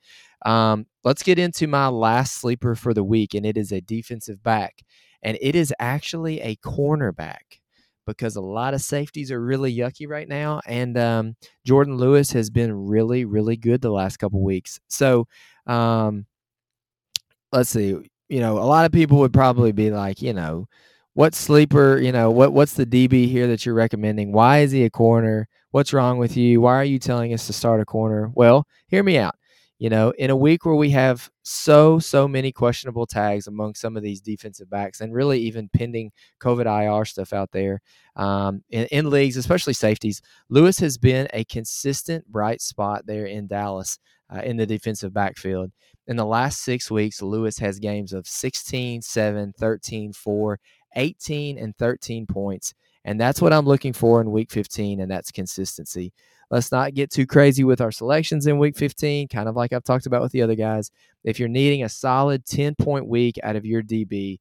Um, let's get into my last sleeper for the week, and it is a defensive back. And it is actually a cornerback because a lot of safeties are really yucky right now. And um, Jordan Lewis has been really, really good the last couple weeks. So um, let's see. You know, a lot of people would probably be like, you know, what sleeper, you know, what what's the DB here that you're recommending? Why is he a corner? What's wrong with you? Why are you telling us to start a corner? Well, hear me out. You know, in a week where we have so so many questionable tags among some of these defensive backs, and really even pending COVID IR stuff out there um, in, in leagues, especially safeties, Lewis has been a consistent bright spot there in Dallas uh, in the defensive backfield. In the last six weeks, Lewis has games of 16, 7, 13, 4, 18 and 13 points. And that's what I'm looking for in week 15, and that's consistency. Let's not get too crazy with our selections in week 15, kind of like I've talked about with the other guys. If you're needing a solid 10 point week out of your DB,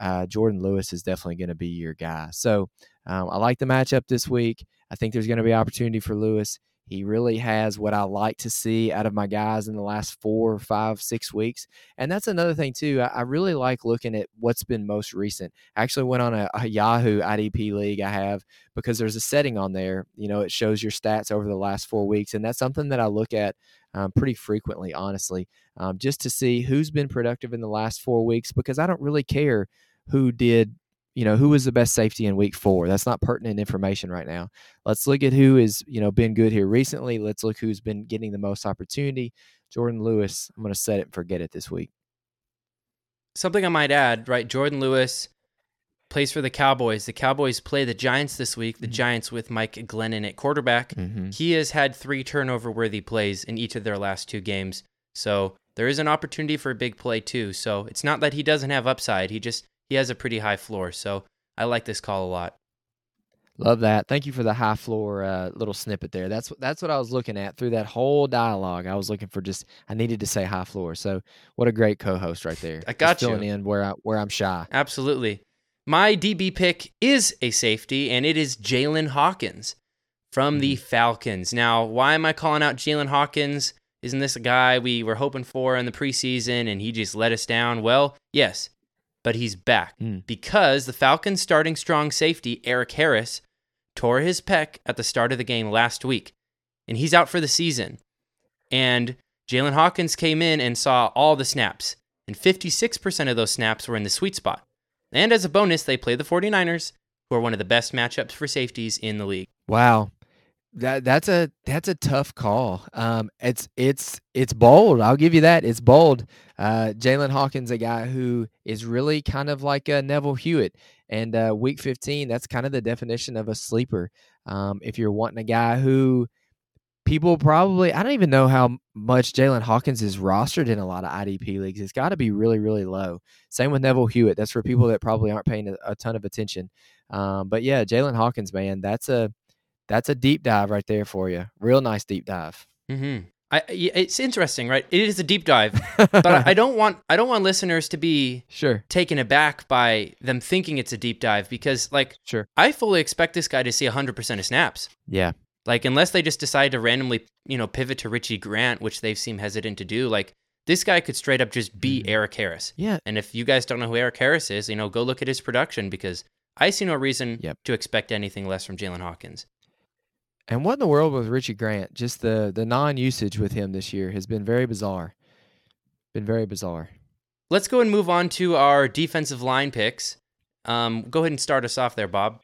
uh, Jordan Lewis is definitely going to be your guy. So um, I like the matchup this week. I think there's going to be opportunity for Lewis. He really has what I like to see out of my guys in the last four, five, six weeks. And that's another thing, too. I, I really like looking at what's been most recent. I actually went on a, a, Yahoo IDP league I have because there's a setting on there. You know, it shows your stats over the last four weeks. And that's something that I look at um, pretty frequently, honestly, um, just to see who's been productive in the last four weeks because I don't really care who did you know who was the best safety in week four that's not pertinent information right now let's look at who has you know been good here recently let's look who's been getting the most opportunity jordan lewis i'm going to set it and forget it this week Something I might add, right? Jordan Lewis plays for the Cowboys. The Cowboys play the Giants this week. The Mhm. Giants with Mike Glennon at quarterback. mm-hmm. He has had three turnover worthy plays in each of their last two games. So there is an opportunity for a big play too. So it's not that he doesn't have upside. He just he has a pretty high floor. So I like this call a lot. love that thank you for the high floor uh, little snippet there that's that's what i was looking at through that whole dialogue i was looking for just i needed to say high floor so what a great co-host right there I Just got filling you. in where i where i'm shy Absolutely. My DB pick is a safety, and it is Jaylinn Hawkins from the Falcons. Now, why am I calling out Jaylinn Hawkins? Isn't this a guy we were hoping for in the preseason and he just let us down? Well, yes, but he's back Mm. because the Falcons' starting strong safety, Erik Harris, tore his pec at the start of the game last week, and he's out for the season. And Jaylinn Hawkins came in and saw all the snaps, and 56% of those snaps were in the sweet spot. And as a bonus, they play the 49ers, who are one of the best matchups for safeties in the league. Wow. That that's a that's a tough call. Um, it's it's it's bold. I'll give you that. It's bold. Uh, Jaylinn Hawkins, a guy who is really kind of like a Neville Hewitt, and uh, Week 15, that's kind of the definition of a sleeper. Um, if you're wanting a guy who people probably, I don't even know how much Jaylinn Hawkins is rostered in a lot of IDP leagues. It's got to be really really low. Same with Neville Hewitt. That's for people that probably aren't paying a, a ton of attention. Um, but yeah, Jaylinn Hawkins, man, that's a that's a deep dive right there for you. Real nice deep dive. Mm-hmm. I, it's interesting, right? It is a deep dive, but I, I don't want I don't want listeners to be sure, taken aback by them thinking it's a deep dive because, like, sure. I fully expect this guy to see 100% of snaps. Yeah, Like, unless they just decide to randomly, you know, pivot to Richie Grant, which they seem hesitant to do, like, this guy could straight up just be Mhm. Erik Harris. yeah. And if you guys don't know who Erik Harris is, you know, go look at his production because I see no reason Yep. to expect anything less from Jaylinn Hawkins. And what in the world with Richie Grant? Just the the non usage with him this year has been very bizarre. Been very bizarre. Let's go and move on to our defensive line picks. Um, go ahead and start us off there, Bob.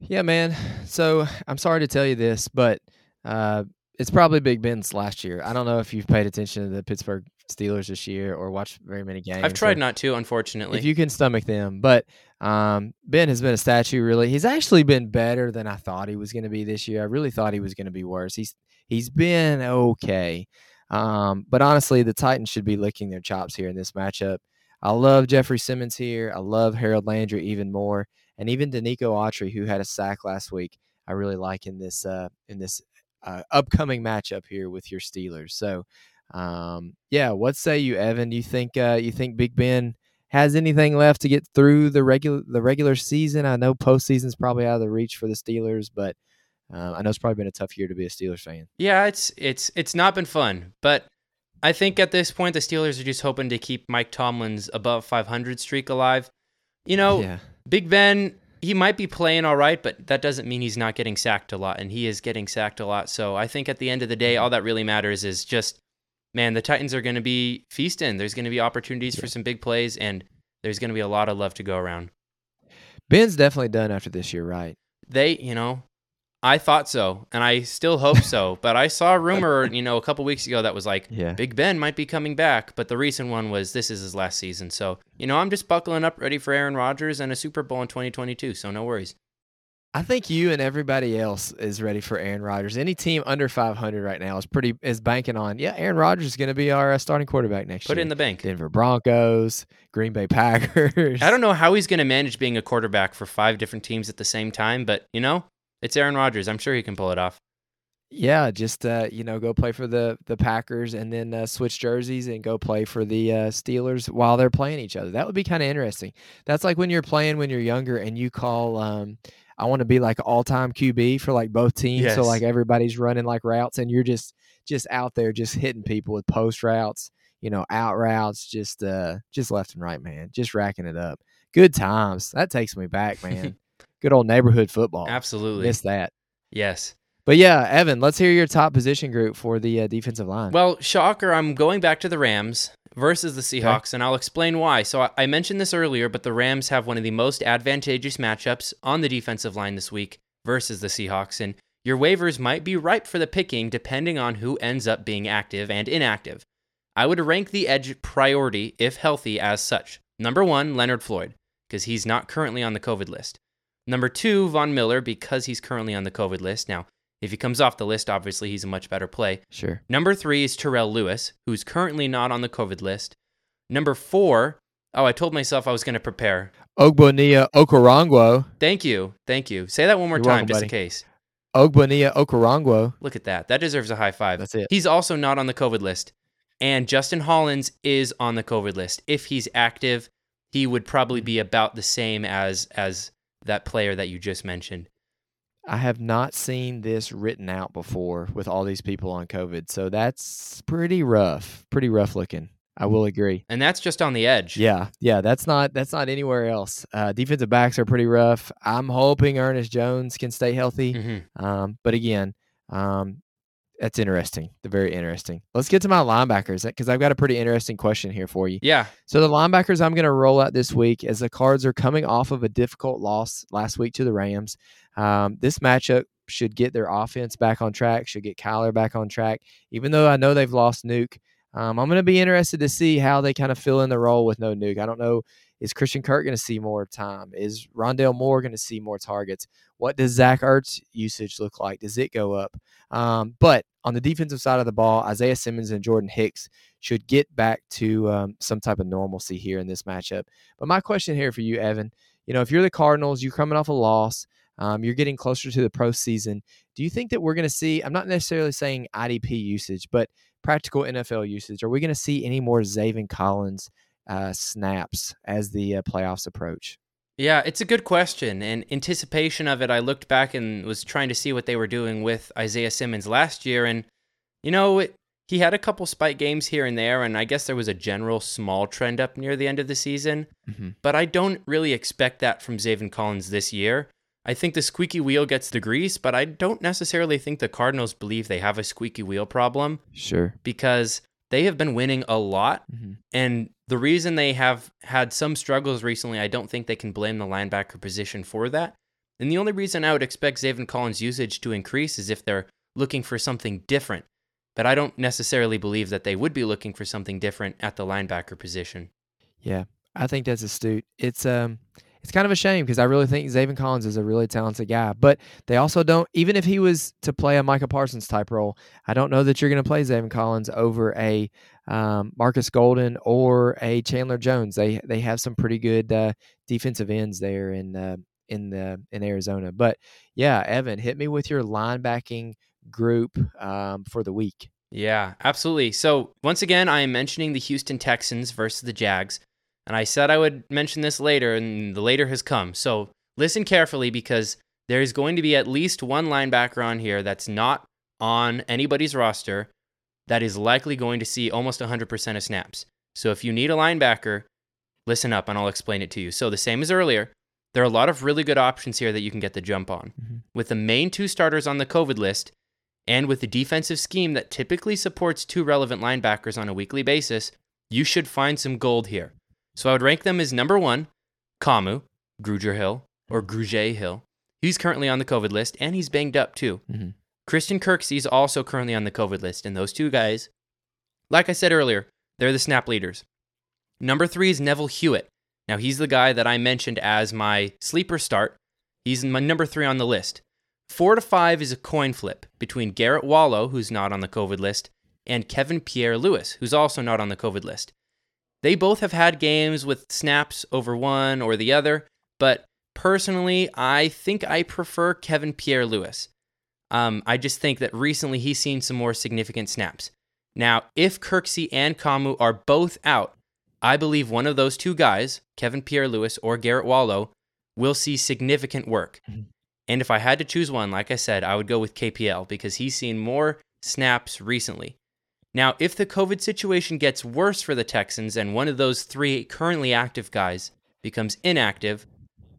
Yeah, man. So I'm sorry to tell you this, but uh, it's probably Big Ben's last year. I don't know if you've paid attention to the Pittsburgh Steelers this year or watch very many games. I've tried or not to, unfortunately. If you can stomach them, but um, Ben has been a statue. Really, he's actually been better than I thought he was going to be this year. I really thought he was going to be worse. He's he's been okay, um, but honestly, the Titans should be licking their chops here in this matchup. I love Jeffrey Simmons here. I love Harold Landry even more, and even Denico Autry, who had a sack last week. I really like in this uh, in this uh, upcoming matchup here with your Steelers. So, um, yeah, what say you, Evan? Do you think uh, you think Big Ben has anything left to get through the regular the regular season? I know postseason's probably out of the reach for the Steelers, but uh, I know it's probably been a tough year to be a Steelers fan. Yeah, it's it's it's not been fun, but I think at this point the Steelers are just hoping to keep Mike Tomlin's above 500 streak alive. You know, yeah, Big Ben, he might be playing all right, but that doesn't mean he's not getting sacked a lot, and he is getting sacked a lot. So I think at the end of the day, all that really matters is just, man, the Titans are going to be feasting. There's going to be opportunities for some big plays, and there's going to be a lot of love to go around. Ben's definitely done after this year, right? They, you know, I thought so, and I still hope so. but I saw a rumor, you know, a couple weeks ago that was like, Yeah, Big Ben might be coming back, but the recent one was this is his last season. So, you know, I'm just buckling up ready for Aaron Rodgers and a Super Bowl in 2022. So, no worries. I think you and everybody else is ready for Aaron Rodgers. Any team under 500 right now is pretty is banking on. Yeah, Aaron Rodgers is going to be our uh, starting quarterback next Put year. it in the bank. Denver Broncos, Green Bay Packers. I don't know how he's going to manage being a quarterback for five different teams at the same time, but, you know, it's Aaron Rodgers. I'm sure he can pull it off. Yeah, just uh, you know, go play for the the Packers and then uh, switch jerseys and go play for the uh, Steelers while they're playing each other. That would be kind of interesting. That's like when you're playing when you're younger and you call. Um, I want to be like all time QB for like both teams. So like everybody's running like routes and you're just just out there just hitting people with post routes, you know, out routes, just uh just left and right, man, just racking it up. Good times. That takes me back, man. Good old neighborhood football. Absolutely. Miss that. Yes. But yeah, Evan, let's hear your top position group for the uh, defensive line. Well, shocker, I'm going back to the Rams versus the Seahawks, and I'll explain why. So I- I mentioned this earlier, but the Rams have one of the most advantageous matchups on the defensive line this week versus the Seahawks, and your waivers might be ripe for the picking depending on who ends up being active and inactive. I would rank the edge priority, if healthy, as such. Number one, Leonard Floyd, because he's not currently on the COVID list. Number two, Von Miller, because he's currently on the COVID list. Now, if he comes off the list, obviously he's a much better play. sure. Number three is Terrell Lewis, who's currently not on the COVID list. Number four, oh, I told myself I was going to prepare. Ogbonnia Okoronkwo. Thank you. Thank you. Say that one more You're time, welcome, just buddy. in case. Ogbonnia Okoronkwo. Look at that. That deserves a high five. That's it. He's also not on the COVID list. And Justin Hollins is on the COVID list. If he's active, he would probably be about the same as as that player that you just mentioned. I have not seen this written out before with all these people on COVID. So that's pretty rough. Pretty rough looking. I will agree. And that's just on the edge. Yeah, yeah, that's not that's not anywhere else. Uh, defensive backs are pretty rough. I'm hoping Ernest Jones can stay healthy. Mhm. Um, but again, um, that's interesting. They're very interesting. Let's get to my linebackers because I've got a pretty interesting question here for you. Yeah. So the linebackers I'm going to roll out this week as the Cards are coming off of a difficult loss last week to the Rams. Um, this matchup should get their offense back on track, should get Kyler back on track. Even though I know they've lost Nuke, um, I'm going to be interested to see how they kind of fill in the role with no Nuke. I don't know. Is Christian Kirk going to see more time? Is Rondale Moore going to see more targets? What does Zach Ertz usage look like? Does it go up? Um, but on the defensive side of the ball, Isaiah Simmons and Jordan Hicks should get back to um, some type of normalcy here in this matchup. But my question here for you, Evan, you know, if you're the Cardinals, you're coming off a loss. Um, you're getting closer to the pro season. Do you think that we're going to see? I'm not necessarily saying IDP usage, but practical NFL usage. Are we going to see any more Zaven Collins uh, snaps as the uh, playoffs approach? Yeah, it's a good question. In anticipation of it, I looked back and was trying to see what they were doing with Isaiah Simmons last year. And, you know, it, he had a couple spike games here and there. And I guess there was a general small trend up near the end of the season. Mm-hmm. But I don't really expect that from Zaven Collins this year. I think the squeaky wheel gets the grease, but I don't necessarily think the Cardinals believe they have a squeaky wheel problem Sure. because they have been winning a lot. Mm-hmm. And the reason they have had some struggles recently, I don't think they can blame the linebacker position for that. And the only reason I would expect Zaven Collins' usage to increase is if they're looking for something different. But I don't necessarily believe that they would be looking for something different at the linebacker position. Yeah, I think that's astute. It's um, it's kind of a shame because I really think Zaven Collins is a really talented guy. But they also don't. Even if he was to play a Micah Parsons type role, I don't know that you're going to play Zaven Collins over a um, Marcus Golden or a Chandler Jones. They they have some pretty good uh, defensive ends there in uh, in the in Arizona. But yeah, Evan, hit me with your linebacking group um, for the week. Yeah, absolutely. So, once again, I am mentioning the Houston Texans versus the Jags. And I said I would mention this later, and the later has come. So, listen carefully because there is going to be at least one linebacker on here that's not on anybody's roster that is likely going to see almost 100% of snaps. So, if you need a linebacker, listen up and I'll explain it to you. So, the same as earlier, there are a lot of really good options here that you can get the jump on. Mhm. With the main two starters on the COVID list, and with the defensive scheme that typically supports two relevant linebackers on a weekly basis, you should find some gold here. So I would rank them as number one, Kamu, Gruger Hill, or Grugier Hill. He's currently on the COVID list, and he's banged up too. Mhm. Christian Kirksey is also currently on the COVID list, and those two guys, like I said earlier, they're the snap leaders. Number three is Neville Hewitt. Now he's the guy that I mentioned as my sleeper start. He's my number three on the list. Four to five is a coin flip between Garrett Wallow, who's not on the COVID list, and Kevin Pierre-Louis, who's also not on the COVID list. They both have had games with snaps over one or the other, but personally, I think I prefer Kevin Pierre-Louis. Um, I just think that recently he's seen some more significant snaps. Now, if Kirksey and Kamu are both out, I believe one of those two guys, Kevin Pierre-Louis or Garrett Wallow, will see significant work. Mhm. And if I had to choose one, like I said, I would go with KPL because he's seen more snaps recently. Now, if the COVID situation gets worse for the Texans and one of those three currently active guys becomes inactive,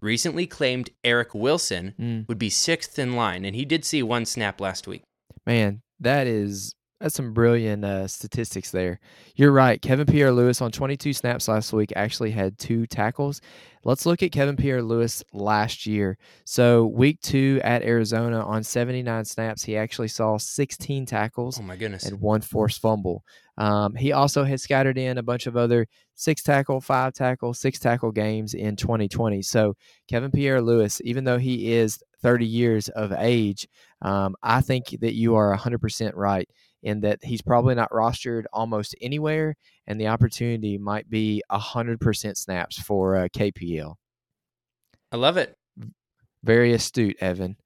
recently claimed Eric Wilson Mm. would be sixth in line, and he did see one snap last week. Man, that is that's some brilliant uh, statistics there. You're right. Kevin Pierre-Louis on 22 snaps last week actually had two tackles. Let's look at Kevin Pierre-Louis last year. So week two at Arizona on 79 snaps, he actually saw 16 tackles Oh my goodness. and one forced fumble. Um, he also had scattered in a bunch of other six tackle, five tackle, six tackle games in 2020. So Kevin Pierre-Louis, even though he is 30 years of age, um, I think that you are 100% right in that he's probably not rostered almost anywhere, and the opportunity might be 100% snaps for uh, KPL. I love it. Very astute, Evan.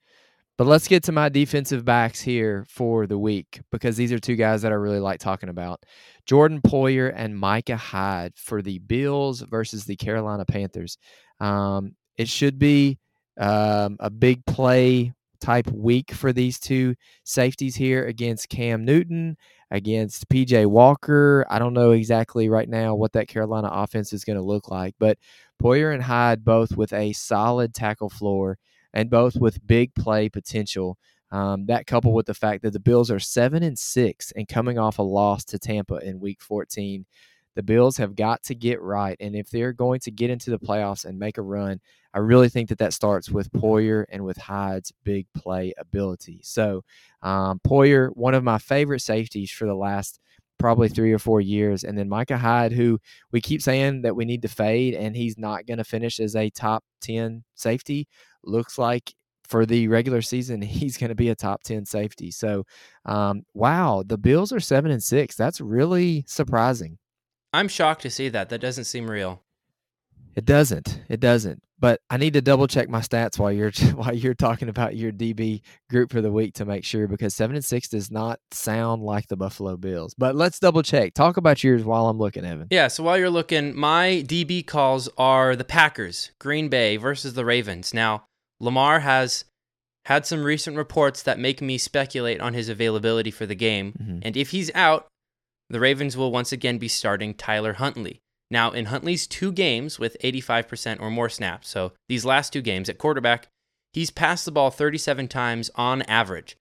But let's get to my defensive backs here for the week because these are two guys that I really like talking about. Jordan Poyer and Micah Hyde for the Bills versus the Carolina Panthers. Um, it should be um, a big play type week for these two safeties here against Cam Newton, against PJ Walker. I don't know exactly right now what that Carolina offense is going to look like, but Poyer and Hyde both with a solid tackle floor and both with big play potential. Um, that coupled with the fact that the Bills are seven and six and coming off a loss to Tampa in Week 14, the Bills have got to get right. And if they're going to get into the playoffs and make a run, I really think that that starts with Poyer and with Hyde's big play ability. So um, Poyer, one of my favorite safeties for the last probably three or four years, and then Micah Hyde, who we keep saying that we need to fade, and he's not going to finish as a top ten safety. Looks like for the regular season, he's going to be a top 10 safety. So, um, wow, the Bills are seven and six. That's really surprising. I'm shocked to see that. That doesn't seem real. It doesn't. It doesn't. But I need to double check my stats while you're while you're talking about your DB group for the week to make sure because seven and six does not sound like the Buffalo Bills. But let's double check. Talk about yours while I'm looking, Evan. Yeah, so while you're looking, my DB calls are the Packers, Green Bay versus the Ravens. Now, Lamar has had some recent reports that make me speculate on his availability for the game. Mhm. And if he's out, the Ravens will once again be starting Tyler Huntley. Now, in Huntley's two games with 85% or more snaps, so these last two games at quarterback, he's passed the ball 37 times on average.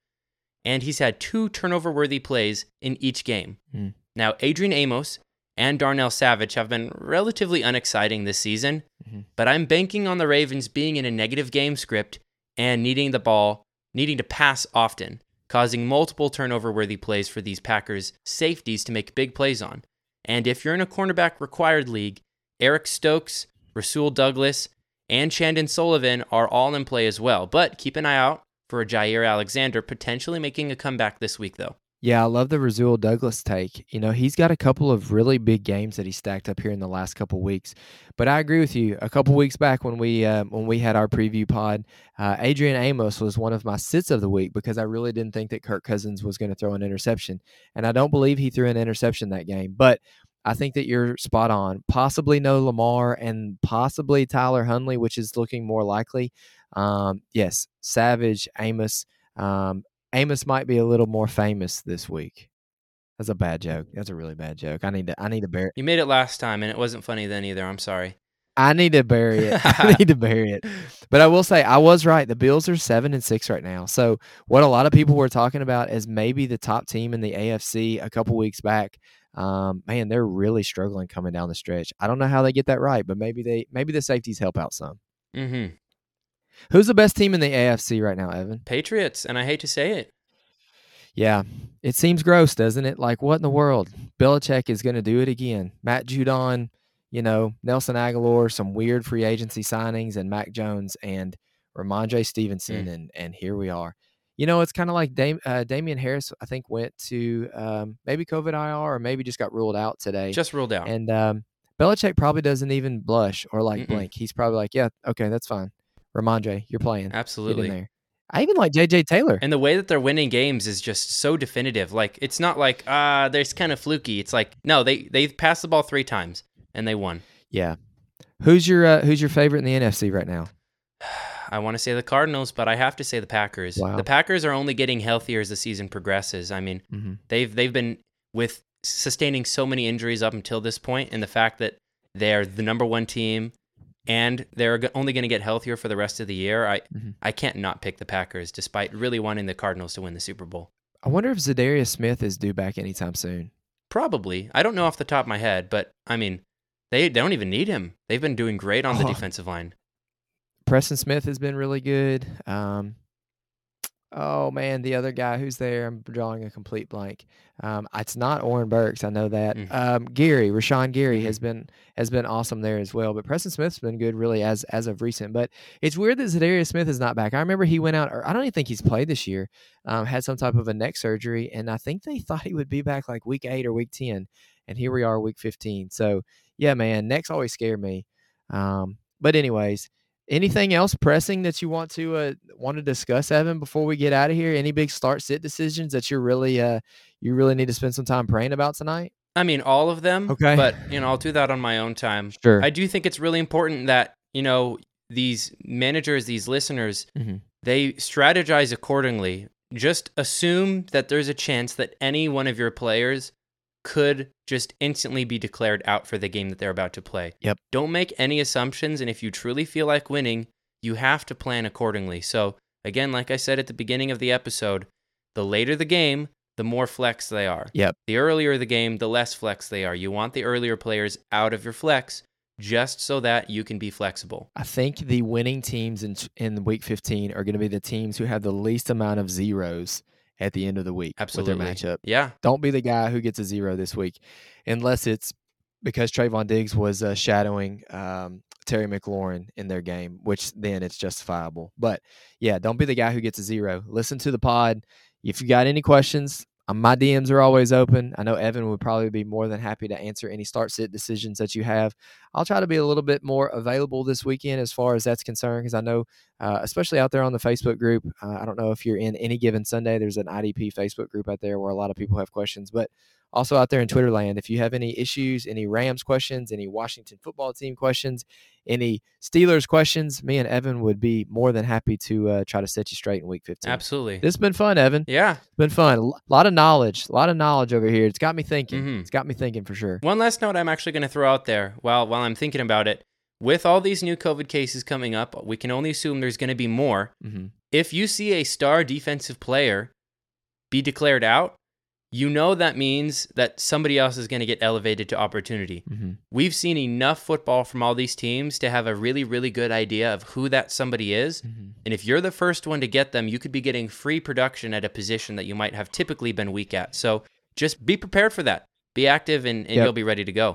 And he's had two turnover worthy plays in each game. Hmm. Now, Adrian Amos and Darnell Savage have been relatively unexciting this season, Mhm. but I'm banking on the Ravens being in a negative game script and needing the ball, needing to pass often, causing multiple turnover worthy plays for these Packers safeties to make big plays on. And if you're in a cornerback required league, Eric Stokes, Rasul Douglas, and Chandon Sullivan are all in play as well. But keep an eye out for Jaire Alexander potentially making a comeback this week, though. Yeah, I love the Rasul Douglas take. You know, he's got a couple of really big games that he stacked up here in the last couple weeks. But I agree with you. A couple weeks back when we uh, when we had our preview pod, uh, Adrian Amos was one of my sits of the week because I really didn't think that Kirk Cousins was going to throw an interception, and I don't believe he threw an interception that game. But I think that you're spot on. Possibly no Lamar and possibly Tyler Huntley, which is looking more likely. Um, yes, Savage, Amos. Um, Amos might be a little more famous this week. That's a bad joke. That's a really bad joke. I need to I need to bury You made it last time, and it wasn't funny then either. I'm sorry. I need to bury it. I need to bury it. But I will say I was right. The Bills are seven and six right now. So what a lot of people were talking about is maybe the top team in the AFC a couple weeks back. Um, man, they're really struggling coming down the stretch. I don't know how they get that right, but maybe they maybe the safeties help out some. Mm-hmm. Who's the best team in the AFC right now, Evan? Patriots, and I hate to say it. Yeah, it seems gross, doesn't it? Like, what in the world? Belichick is going to do it again. Matt Judon, you know, Nelson Agholor, some weird free agency signings, and Mac Jones and Rhamondre Stevenson, and and here we are. You know, it's kind of like Dam- uh, Damien Harris. I think went to um, maybe COVID IR or maybe just got ruled out today. Just ruled out. and um, Belichick probably doesn't even blush or like Mm-mm. blink. He's probably like, yeah, okay, that's fine. Rhamondre, you're playing. Absolutely. there. I even like JJ Taylor. And the way that they're winning games is just so definitive. Like it's not like ah, there's kind of fluky. It's like no, they they've passed the ball three times and they won. Yeah. Who's your uh, Who's your favorite in the NFC right now? I want to say the Cardinals, but I have to say the Packers. Wow. The Packers are only getting healthier as the season progresses. I mean, Mm-hmm. they've they've been with sustaining so many injuries up until this point, and the fact that they're the number one team and they're only going to get healthier for the rest of the year. I Mhm. I can't not pick the Packers, despite really wanting the Cardinals to win the Super Bowl. I wonder if Za'Darius Smith is due back anytime soon. Probably. I don't know off the top of my head, but I mean, they, they don't even need him. They've been doing great on the Oh. defensive line. Preston Smith has been really good. Um, oh man, the other guy who's there, I'm drawing a complete blank. Um, it's not Oren Burks, I know that. Mm. Um, Gary, Rashan Gary Mhm. has been has been awesome there as well. But Preston Smith's been good really as as of recent. But it's weird that Za'Darius Smith is not back. I remember he went out, or I don't even think he's played this year. Um, had some type of a neck surgery, and I think they thought he would be back like week eight or week ten, and here we are, week fifteen. So yeah, man, necks always scare me. Um, but anyways, anything else pressing that you want to uh, want to discuss, Evan, before we get out of here? Any big start sit decisions that you're really uh you really need to spend some time praying about tonight? I mean, all of them. Okay. But, you know, I'll do that on my own time. Sure. I do think it's really important that, you know, these managers, these listeners, Mhm. they strategize accordingly. Just assume that there's a chance that any one of your players could just instantly be declared out for the game that they're about to play. Yep. Don't make any assumptions. And if you truly feel like winning, you have to plan accordingly. So, again, like I said at the beginning of the episode, the later the game, the more flex they are. Yep. The earlier the game, the less flex they are. You want the earlier players out of your flex just so that you can be flexible. I think the winning teams in in week 15 are going to be the teams who have the least amount of zeros at the end of the week Absolutely. with their matchup. Yeah. Don't be the guy who gets a zero this week, unless it's because Trevon Diggs was uh, shadowing um, Terry McLaurin in their game, which then it's justifiable. But yeah, don't be the guy who gets a zero. Listen to the pod. If you got any questions, um, my DMs are always open. I know Evan would probably be more than happy to answer any start sit decisions that you have. I'll try to be a little bit more available this weekend as far as that's concerned because I know, uh, especially out there on the Facebook group, uh, I don't know if you're in any given Sunday. There's an IDP Facebook group out there where a lot of people have questions, but also out there in Twitter land, if you have any issues, any Rams questions, any Washington football team questions, any Steelers questions, me and Evan would be more than happy to uh, try to set you straight in week 15. Absolutely. This has been fun, Evan. Yeah. It's been fun. A lot of knowledge, a lot of knowledge over here. It's got me thinking. Mhm. It's got me thinking for sure. One last note I'm actually going to throw out there while while I'm thinking about it. With all these new COVID cases coming up, we can only assume there's going to be more. hmm If you see a star defensive player be declared out, you know that means that somebody else is going to get elevated to opportunity. hmm We've seen enough football from all these teams to have a really, really good idea of who that somebody is. hmm And if you're the first one to get them, you could be getting free production at a position that you might have typically been weak at. So just be prepared for that. Be active and, and Yep. you'll be ready to go.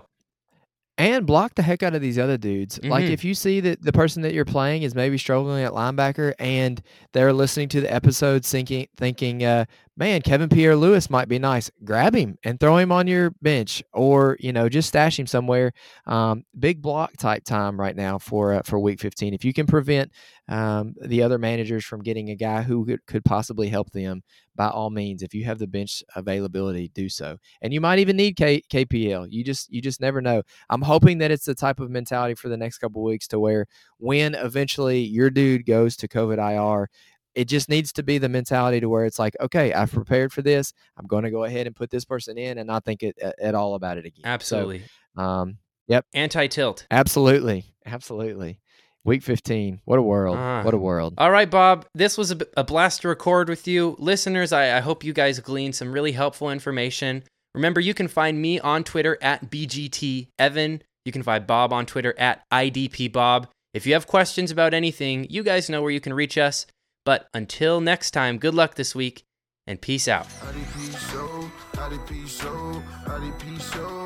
And block the heck out of these other dudes. Like Mhm. if you see that the person that you're playing is maybe struggling at linebacker and they're listening to the episode thinking thinking uh man, Kevin Pierre-Louis might be nice. Grab him and throw him on your bench or, you know, just stash him somewhere. Um, big block type time right now for uh, for week 15. If you can prevent um, the other managers from getting a guy who could, could possibly help them, by all means, if you have the bench availability, do so. And you might even need K- KPL. You just you just never know. I'm hoping that it's the type of mentality for the next couple weeks to where when eventually your dude goes to COVID IR, it just needs to be the mentality to where it's like, okay, I've prepared for this. I'm going to go ahead and put this person in and not think it, at, all about it again. So, Absolutely. um, yep. Anti tilt. absolutely, absolutely. Week 15. What a world. Ah. what a world. All right, Bob. This was a blast to record with you. Listeners, I, I hope you guys gleaned some really helpful information. Remember, you can find me on Twitter at BGT Evan. You can find Bob on Twitter at IDP Bob. If you have questions about anything, you guys know where you can reach us. But until next time, good luck this week and peace out. IDP show, IDP show, IDP show.